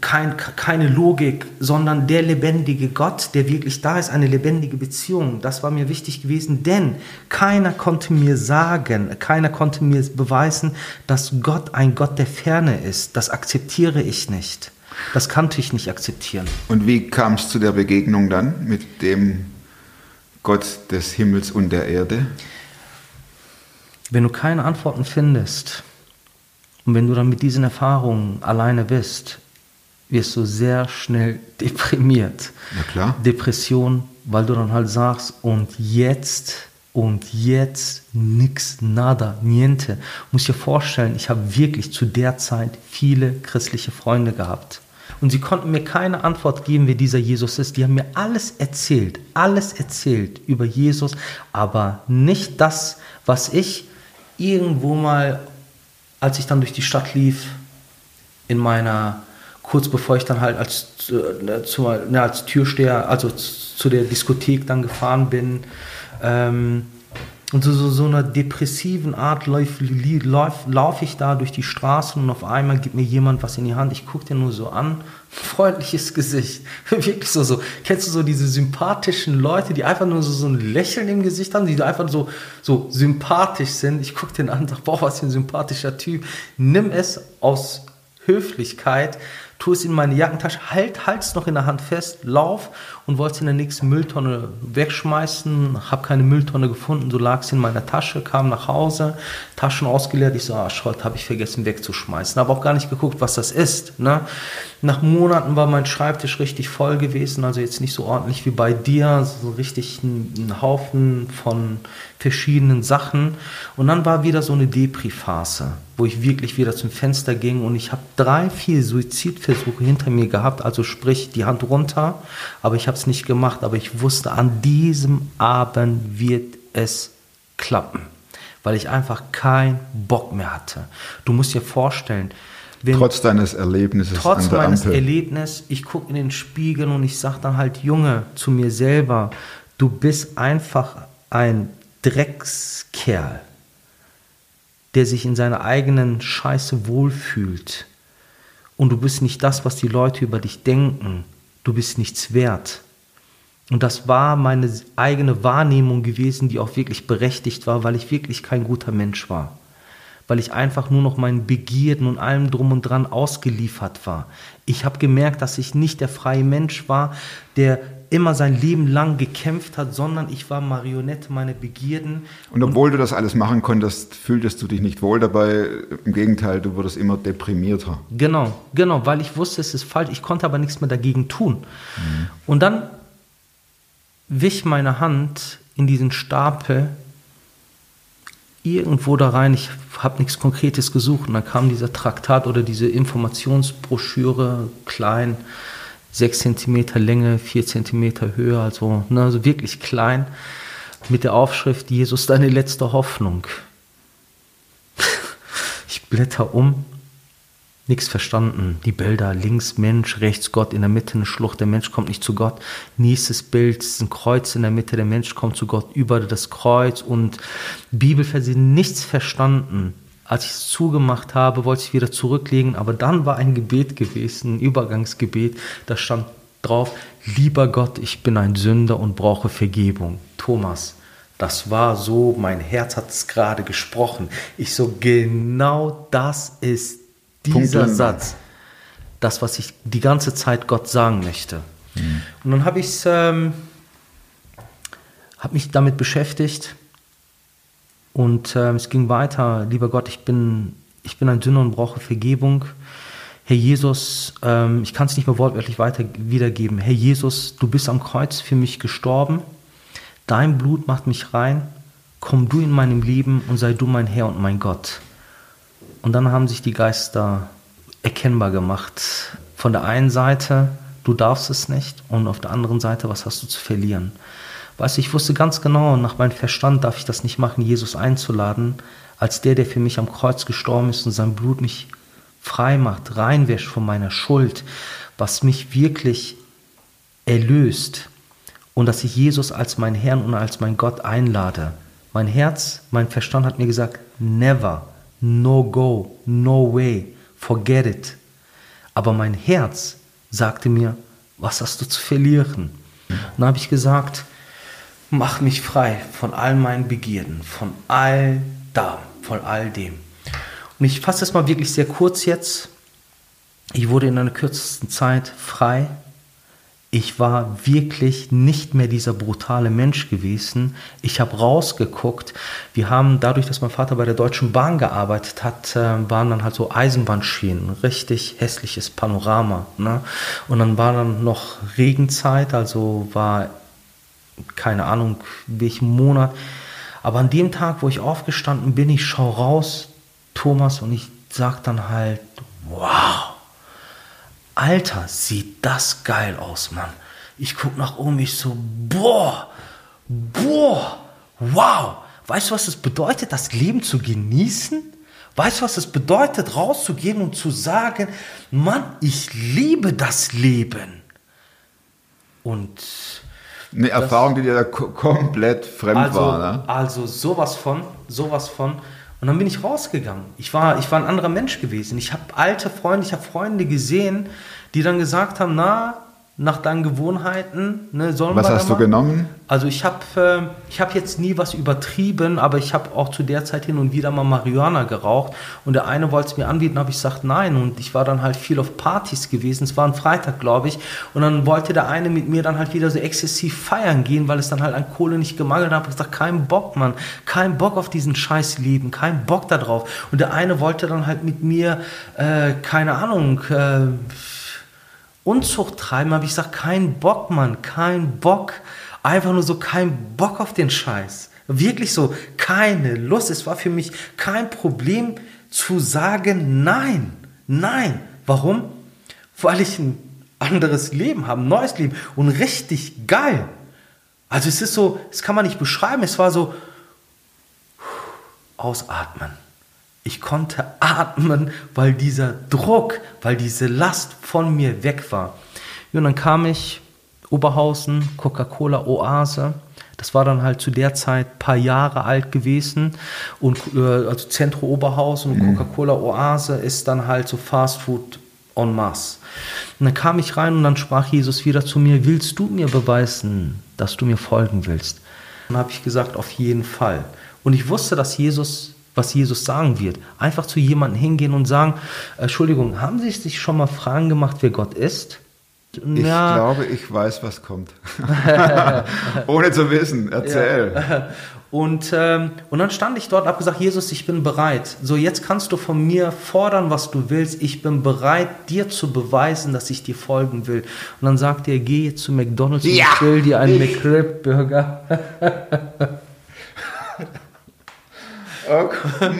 kein, keine Logik, sondern der lebendige Gott, der wirklich da ist, eine lebendige Beziehung. Das war mir wichtig gewesen, denn keiner konnte mir sagen, keiner konnte mir beweisen, dass Gott ein Gott der Ferne ist. Das akzeptiere ich nicht. Das kannte ich nicht akzeptieren. Und wie kam es zu der Begegnung dann mit dem Gott des Himmels und der Erde? Wenn du keine Antworten findest und wenn du dann mit diesen Erfahrungen alleine bist, wirst du sehr schnell deprimiert. Ja klar. Depression, weil du dann halt sagst, und jetzt, und jetzt nix, nada, niente. Muss dir vorstellen, ich habe wirklich zu der Zeit viele christliche Freunde gehabt. Und sie konnten mir keine Antwort geben, wer dieser Jesus ist. Die haben mir alles erzählt, alles erzählt über Jesus, aber nicht das, was ich irgendwo mal, als ich dann durch die Stadt lief, in meiner, kurz bevor ich dann halt als, äh, zu, ne, als Türsteher, also zu der Diskothek dann gefahren bin, ähm, und so, so, so einer depressiven Art laufe lauf, lauf ich da durch die Straßen und auf einmal gibt mir jemand was in die Hand. Ich gucke den nur so an. [LAUGHS] Freundliches Gesicht. [LAUGHS] Wirklich so, so. Kennst du so diese sympathischen Leute, die einfach nur so, so ein Lächeln im Gesicht haben, die einfach so, so sympathisch sind? Ich gucke den an und sage, boah, was für ein sympathischer Typ. Nimm es aus Höflichkeit, tu es in meine Jackentasche, halt, halt's noch in der Hand fest, lauf und wollte es in der nächsten Mülltonne wegschmeißen, habe keine Mülltonne gefunden, so lag es in meiner Tasche, kam nach Hause, Taschen ausgeleert, ich so, ah, Schrott, habe ich vergessen wegzuschmeißen, habe auch gar nicht geguckt, was das ist. Ne? Nach Monaten war mein Schreibtisch richtig voll gewesen, also jetzt nicht so ordentlich wie bei dir, so richtig ein, ein Haufen von verschiedenen Sachen und dann war wieder so eine Depri-Phase, wo ich wirklich wieder zum Fenster ging und ich habe drei, vier Suizidversuche hinter mir gehabt, also sprich die Hand runter, aber ich habe es nicht gemacht, aber ich wusste, an diesem Abend wird es klappen, weil ich einfach keinen Bock mehr hatte. Du musst dir vorstellen, wenn, Trotz deines Erlebnisses trotz an der meines Ampel. Erlebnisses, ich gucke in den Spiegel und ich sage dann halt, Junge, zu mir selber, du bist einfach ein Dreckskerl, der sich in seiner eigenen Scheiße wohlfühlt. Und du bist nicht das, was die Leute über dich denken. Du bist nichts wert. Und das war meine eigene Wahrnehmung gewesen, die auch wirklich berechtigt war, weil ich wirklich kein guter Mensch war. Weil ich einfach nur noch meinen Begierden und allem drum und dran ausgeliefert war. Ich habe gemerkt, dass ich nicht der freie Mensch war, der immer sein Leben lang gekämpft hat, sondern ich war Marionette meiner Begierden. Und obwohl du das alles machen konntest, fühltest du dich nicht wohl dabei. Im Gegenteil, du wurdest immer deprimierter. Genau, genau, weil ich wusste, es ist falsch. Ich konnte aber nichts mehr dagegen tun. Und dann wich meine Hand in diesen Stapel irgendwo da rein. Ich habe nichts Konkretes gesucht. Und dann kam dieser Traktat oder diese Informationsbroschüre, klein, 6 cm Länge, 4 cm Höhe, also, ne, also wirklich klein, mit der Aufschrift Jesus, deine letzte Hoffnung. Ich blätter um, nichts verstanden. Die Bilder, links Mensch, rechts Gott, in der Mitte eine Schlucht, der Mensch kommt nicht zu Gott. Nächstes Bild ist ein Kreuz in der Mitte, der Mensch kommt zu Gott über das Kreuz und Bibelverse, nichts verstanden. Als ich es zugemacht habe, wollte ich wieder zurücklegen, aber dann war ein Gebet gewesen, ein Übergangsgebet, da stand drauf, lieber Gott, ich bin ein Sünder und brauche Vergebung. Thomas, das war so, mein Herz hat es gerade gesprochen. Ich so, genau das ist dieser Punkt. Satz. Das, was ich die ganze Zeit Gott sagen möchte. Und dann habe ich ähm, hab mich damit beschäftigt und ähm, es ging weiter. Lieber Gott, ich bin, ich bin ein Sünder und brauche Vergebung. Herr Jesus, ähm, ich kann es nicht mehr wortwörtlich weiter wiedergeben. Herr Jesus, du bist am Kreuz für mich gestorben. Dein Blut macht mich rein. Komm du in meinem Leben und sei du mein Herr und mein Gott. Und dann haben sich die Geister erkennbar gemacht. Von der einen Seite, du darfst es nicht, und auf der anderen Seite, was hast du zu verlieren? Weißt du, ich wusste ganz genau, nach meinem Verstand darf ich das nicht machen, Jesus einzuladen, als der, der für mich am Kreuz gestorben ist und sein Blut mich frei macht, reinwäscht von meiner Schuld, was mich wirklich erlöst und dass ich Jesus als mein Herrn und als mein Gott einlade. Mein Herz, mein Verstand hat mir gesagt, never, no go, no way, forget it. Aber mein Herz sagte mir, was hast du zu verlieren? Und dann habe ich gesagt, mach mich frei von all meinen Begierden, von all da, von all dem. Und ich fasse das mal wirklich sehr kurz jetzt. ich wurde in einer kürzesten Zeit frei. Ich war wirklich nicht mehr dieser brutale Mensch gewesen. Ich habe rausgeguckt. Wir haben dadurch, dass mein Vater bei der Deutschen Bahn gearbeitet hat, äh, waren dann halt so Eisenbahnschienen, richtig hässliches Panorama. Ne? Und dann war dann noch Regenzeit, also war keine Ahnung, welchen Monat. Aber an dem Tag, wo ich aufgestanden bin, ich schaue raus, Thomas, und ich sag dann halt, wow, Alter, sieht das geil aus, Mann. Ich guck nach oben, ich so, boah, boah, wow. Weißt du, was es bedeutet, das Leben zu genießen? Weißt du, was es bedeutet, rauszugehen und zu sagen, Mann, ich liebe das Leben. Und Eine Erfahrung, die dir da ko- komplett fremd also, war, ne? also sowas von, sowas von. Und dann bin ich rausgegangen. Ich war, ich war ein anderer Mensch gewesen. Ich habe alte Freunde, ich habe Freunde gesehen, die dann gesagt haben, na, nach deinen Gewohnheiten, ne, Was hast du genommen? Also ich habe äh, ich hab jetzt nie was übertrieben, aber ich habe auch zu der Zeit hin und wieder mal Marihuana geraucht. Und der eine wollte es mir anbieten, habe ich gesagt nein. Und ich war dann halt viel auf Partys gewesen, es war ein Freitag, glaube ich, und dann wollte der eine mit mir dann halt wieder so exzessiv feiern gehen, weil es dann halt an Kohle nicht gemangelt hat, ich gesagt, kein Bock, Mann, kein Bock auf diesen scheiß Leben, kein Bock da drauf. Und der eine wollte dann halt mit mir, äh, keine Ahnung, äh, Unzucht treiben, habe ich gesagt, kein Bock, Mann, kein Bock. Einfach nur so kein Bock auf den Scheiß. Wirklich so, keine Lust. Es war für mich kein Problem zu sagen, nein, nein. Warum? Weil ich ein anderes Leben habe, ein neues Leben und richtig geil. Also es ist so, das kann man nicht beschreiben. Es war so, ausatmen. Ich konnte atmen, weil dieser Druck, weil diese Last von mir weg war. Und dann kam ich, Oberhausen, Coca-Cola Oase. Das war dann halt zu der Zeit ein paar Jahre alt gewesen. Und äh, also Zentro Oberhausen und Coca-Cola Oase ist dann halt so Fast Food en masse. Und dann kam ich rein und dann sprach Jesus wieder zu mir, willst du mir beweisen, dass du mir folgen willst? Dann habe ich gesagt, auf jeden Fall. Und ich wusste, dass Jesus, was Jesus sagen wird. Einfach zu jemandem hingehen und sagen, Entschuldigung, haben Sie sich schon mal Fragen gemacht, wer Gott ist? Ich glaube, ich weiß, was kommt. [LAUGHS] Ohne zu wissen. Erzähl. Und, ähm, und dann stand ich dort und habe gesagt, Jesus, ich bin bereit. So, jetzt kannst du von mir fordern, was du willst. Ich bin bereit, dir zu beweisen, dass ich dir folgen will. Und dann sagt er, geh jetzt zu McDonalds und Ja, ich will dir einen McRib-Burger. [LAUGHS] Oh,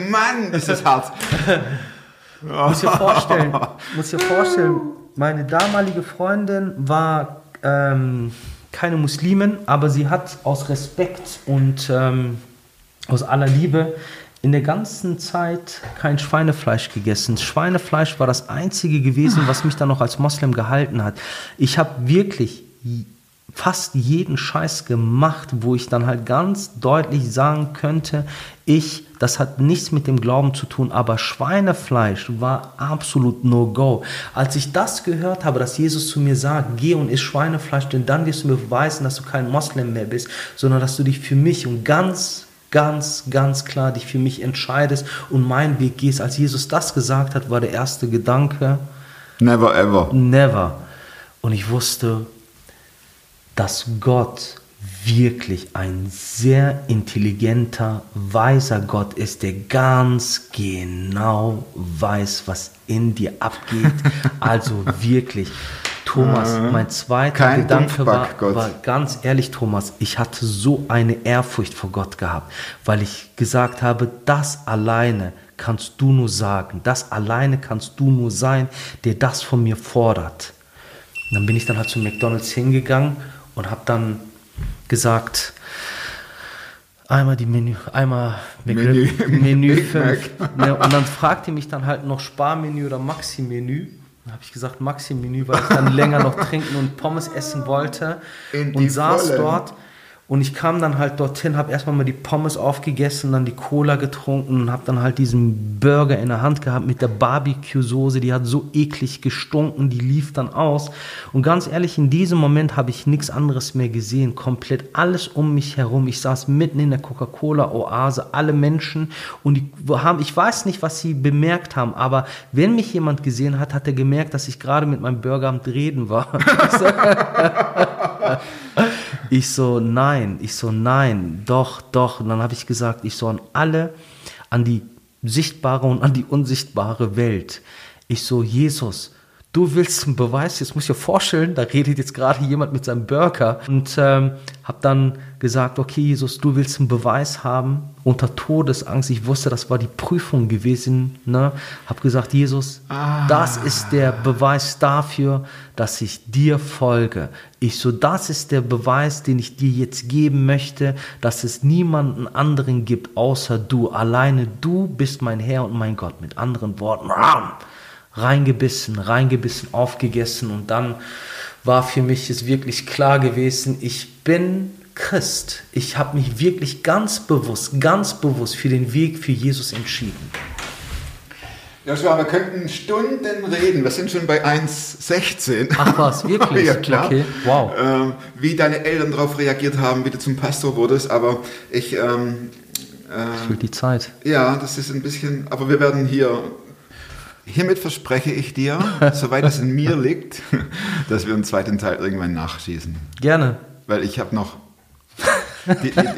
Mann, [LAUGHS] ist das hart. [LAUGHS] muss dir vorstellen, muss dir vorstellen, meine damalige Freundin war ähm, keine Muslimin, aber sie hat aus Respekt und ähm, aus aller Liebe in der ganzen Zeit kein Schweinefleisch gegessen. Schweinefleisch war das einzige gewesen, was mich dann noch als Moslem gehalten hat. Ich habe wirklich fast jeden Scheiß gemacht, wo ich dann halt ganz deutlich sagen könnte, ich, das hat nichts mit dem Glauben zu tun, aber Schweinefleisch war absolut No-Go. Als ich das gehört habe, dass Jesus zu mir sagt, geh und iss Schweinefleisch, denn dann wirst du mir beweisen, dass du kein Moslem mehr bist, sondern dass du dich für mich und ganz ganz, ganz klar dich für mich entscheidest und meinen Weg gehst. Als Jesus das gesagt hat, war der erste Gedanke, Never ever. never. Und ich wusste, dass Gott wirklich ein sehr intelligenter, weiser Gott ist, der ganz genau weiß, was in dir abgeht. [LAUGHS] Also wirklich, Thomas, mein zweiter Kein Gedanke war, war ganz ehrlich, Thomas, ich hatte so eine Ehrfurcht vor Gott gehabt, weil ich gesagt habe, das alleine kannst du nur sagen, das alleine kannst du nur sein, der das von mir fordert. Und dann bin ich dann halt zu McDonald's hingegangen und habe dann gesagt, einmal die Menü, einmal Menü. Menü, [LAUGHS] Menü Big 5. Ne, und dann fragte mich dann halt noch Sparmenü oder Maxi-Menü. Dann habe ich gesagt Maxi-Menü, weil ich dann [LAUGHS] länger noch trinken und Pommes essen wollte. Und saß Vollen. dort Und ich kam dann halt dorthin, habe erstmal mal die Pommes aufgegessen, dann die Cola getrunken und habe dann halt diesen Burger in der Hand gehabt mit der Barbecue-Soße. Die hat so eklig gestunken, die lief dann aus. Und ganz ehrlich, in diesem Moment habe ich nichts anderes mehr gesehen. Komplett alles um mich herum. Ich saß mitten in der Coca-Cola-Oase, alle Menschen. Und die haben, ich weiß nicht, was sie bemerkt haben, aber wenn mich jemand gesehen hat, hat er gemerkt, dass ich gerade mit meinem Burger am Reden war. [LAUGHS] [LAUGHS] Ich so, nein, ich so, nein, doch, doch. Und dann habe ich gesagt, ich so an alle, an die sichtbare und an die unsichtbare Welt. Ich so, Jesus, du willst einen Beweis, jetzt muss ich dir vorstellen, da redet jetzt gerade jemand mit seinem Burger und ähm, habe dann gesagt, okay Jesus, du willst einen Beweis haben unter Todesangst. Ich wusste, das war die Prüfung gewesen. Ne? Habe gesagt, Jesus, das ist der Beweis dafür, dass ich dir folge. Ich so, das ist der Beweis, den ich dir jetzt geben möchte, dass es niemanden anderen gibt außer du. Alleine du bist mein Herr und mein Gott. Mit anderen Worten, reingebissen, reingebissen, aufgegessen und dann war für mich es wirklich klar gewesen, ich bin Christ. Ich habe mich wirklich ganz bewusst, ganz bewusst für den Weg für Jesus entschieden. Joshua, wir könnten Stunden reden. Wir sind schon bei 1,16. Ach was, [LAUGHS] wirklich? ja, klar. Okay, wow. Ähm, wie deine Eltern darauf reagiert haben, wie du zum Pastor wurdest. Aber ich, ähm, Ich will die Zeit. ja, das ist ein bisschen, aber wir werden hier, hiermit verspreche ich dir, [LAUGHS] soweit es in mir liegt, dass wir einen zweiten Teil irgendwann nachschießen. Gerne. Weil ich habe noch, die, die,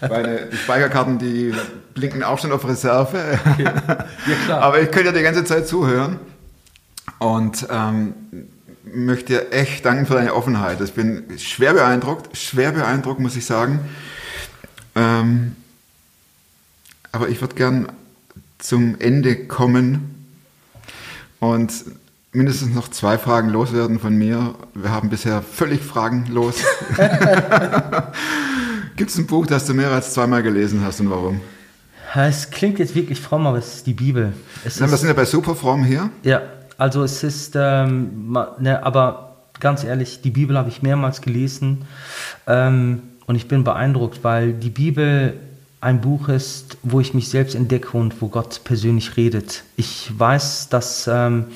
meine, die Speicherkarten, die blinken auch schon auf Reserve. Ja, klar. Aber ich könnte dir die ganze Zeit zuhören und ähm, möchte dir echt danken für deine Offenheit. Ich bin schwer beeindruckt, schwer beeindruckt, muss ich sagen. Ähm, aber ich würde gern zum Ende kommen und mindestens noch zwei Fragen loswerden von mir. Wir haben bisher völlig fragenlos. [LAUGHS] Gibt es ein Buch, das du mehr als zweimal gelesen hast und warum? Es klingt jetzt wirklich fromm, aber es ist die Bibel. Es Na, wir sind ja bei Superform hier. ja, also es ist, ähm, ne, aber ganz ehrlich, die Bibel habe ich mehrmals gelesen ähm, und ich bin beeindruckt, weil die Bibel ein Buch ist, wo ich mich selbst entdecke und wo Gott persönlich redet. Ich weiß, dass ähm,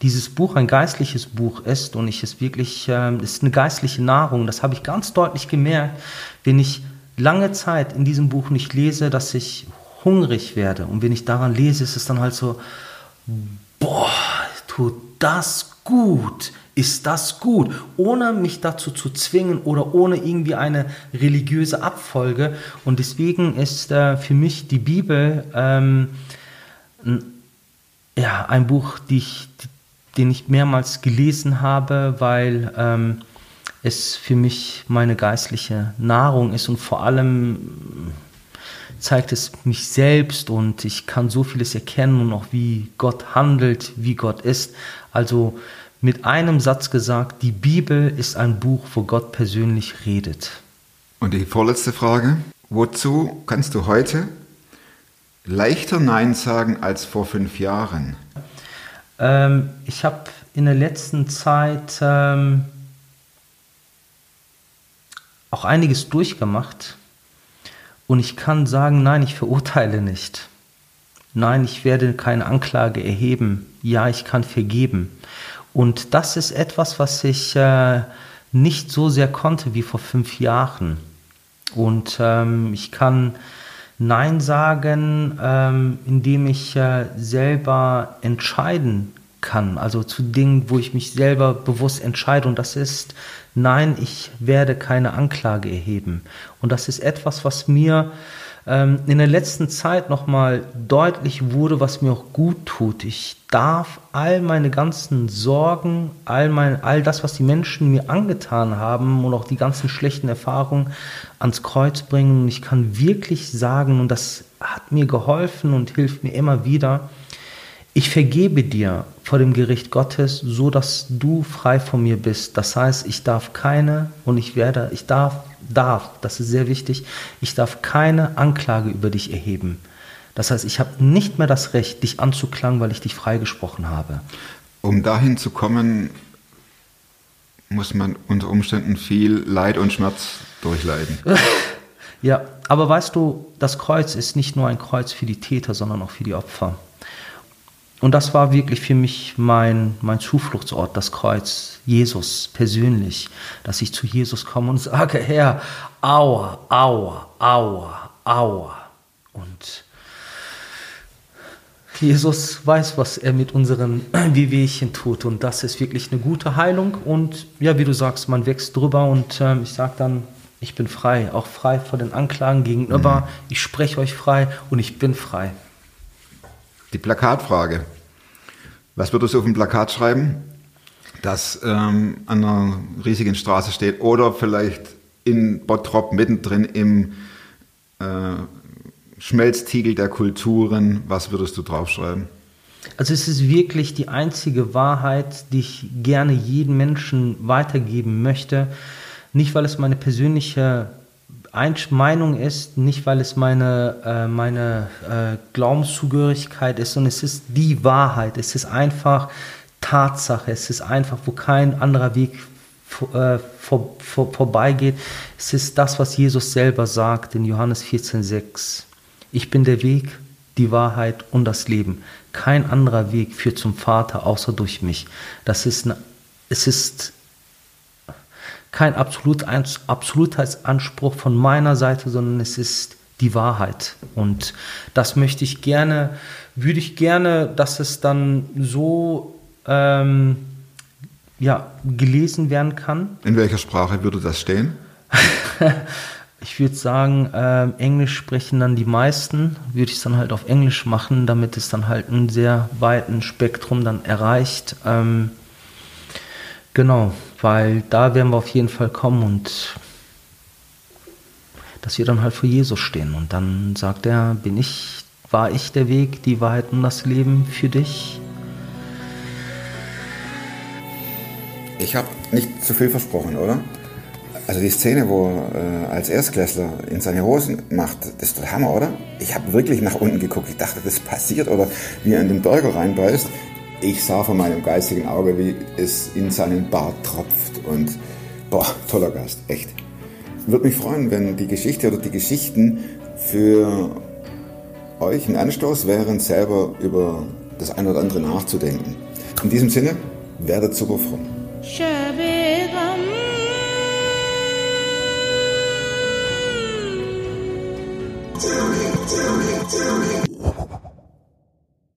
dieses Buch ein geistliches Buch ist und ich es wirklich, ähm, ist eine geistliche Nahrung. Das habe ich ganz deutlich gemerkt, wenn ich lange Zeit in diesem Buch nicht lese, dass ich hungrig werde. Und wenn ich daran lese, ist es dann halt so, boah, tut das gut, ist das gut, ohne mich dazu zu zwingen oder ohne irgendwie eine religiöse Abfolge. Und deswegen ist äh, für mich die Bibel ähm, ein, ja, ein Buch, die ich, den ich mehrmals gelesen habe, weil ähm, es für mich meine geistliche Nahrung ist und vor allem zeigt es mich selbst und ich kann so vieles erkennen und auch wie Gott handelt, wie Gott ist. Also mit einem Satz gesagt, die Bibel ist ein Buch, wo Gott persönlich redet. Und die vorletzte Frage. Wozu kannst du heute leichter Nein sagen als vor fünf Jahren? Ähm, ich habe in der letzten Zeit ähm, auch einiges durchgemacht und ich kann sagen, nein, ich verurteile nicht. Nein, ich werde keine Anklage erheben. Ja, ich kann vergeben. Und das ist etwas, was ich äh, nicht so sehr konnte wie vor fünf Jahren. Und ähm, ich kann Nein sagen, ähm, indem ich äh, selber entscheiden kann. Also zu Dingen, wo ich mich selber bewusst entscheide. Und das ist, nein, ich werde keine Anklage erheben. Und das ist etwas, was mir ähm, in der letzten Zeit nochmal deutlich wurde, was mir auch gut tut. Ich darf all meine ganzen Sorgen, all, mein, all das, was die Menschen mir angetan haben und auch die ganzen schlechten Erfahrungen ans Kreuz bringen. Und ich kann wirklich sagen, und das hat mir geholfen und hilft mir immer wieder, ich vergebe dir vor dem Gericht Gottes, so dass du frei von mir bist. Das heißt, ich darf keine und ich werde, ich darf, darf, das ist sehr wichtig, ich darf keine Anklage über dich erheben. Das heißt, ich habe nicht mehr das Recht, dich anzuklagen, weil ich dich freigesprochen habe. Um dahin zu kommen, muss man unter Umständen viel Leid und Schmerz durchleiden. [LAUGHS] Ja, aber weißt du, das Kreuz ist nicht nur ein Kreuz für die Täter, sondern auch für die Opfer. Und das war wirklich für mich mein, mein Zufluchtsort, das Kreuz, Jesus persönlich, dass ich zu Jesus komme und sage, Herr, aua, aua, aua, aua. Und Jesus weiß, was er mit unseren [CLEARS THROAT] Wehwehchen tut. Und das ist wirklich eine gute Heilung. Und ja, wie du sagst, man wächst drüber. Und ähm, ich sage dann, ich bin frei, auch frei vor den Anklagen gegenüber. Ich spreche euch frei und ich bin frei. Die Plakatfrage. Was würdest du auf dem Plakat schreiben, das ähm, an einer riesigen Straße steht oder vielleicht in Bottrop mittendrin im äh, Schmelztiegel der Kulturen? Was würdest du draufschreiben? Also es ist wirklich die einzige Wahrheit, die ich gerne jedem Menschen weitergeben möchte. Nicht, weil es meine persönliche Meinung ist, nicht, weil es meine, äh, meine äh, Glaubenszugehörigkeit ist, sondern es ist die Wahrheit. Es ist einfach Tatsache. Es ist einfach, wo kein anderer Weg vor, äh, vor, vor, vorbeigeht. Es ist das, was Jesus selber sagt in Johannes 14,6. Ich bin der Weg, die Wahrheit und das Leben. Kein anderer Weg führt zum Vater außer durch mich. Das ist, eine, es ist kein Absolut, Absolutheitsanspruch von meiner Seite, sondern es ist die Wahrheit. Und das möchte ich gerne, würde ich gerne, dass es dann so ähm, ja, gelesen werden kann. In welcher Sprache würde das stehen? [LAUGHS] Ich würde sagen, ähm, Englisch sprechen dann die meisten, würde ich es dann halt auf Englisch machen, damit es dann halt ein sehr weiten Spektrum dann erreicht. Ähm, genau, weil da werden wir auf jeden Fall kommen und dass wir dann halt vor Jesus stehen und dann sagt er, bin ich, war ich der Weg, die Wahrheit und das Leben für dich? Ich habe nicht zu viel versprochen, oder? Also die Szene, wo er äh, als Erstklässler in seine Hosen macht, das ist der Hammer, oder? Ich habe wirklich nach unten geguckt. Ich dachte, das passiert. Oder wie er in den Burger reinbeißt. Ich sah von meinem geistigen Auge, wie es in seinen Bart tropft und boah, toller Gast, echt. Würde mich freuen, wenn die Geschichte oder die Geschichten für euch ein Anstoß wären, selber über das eine oder andere nachzudenken. In diesem Sinne, werdet super fromm. Tell me, tell me, tell me.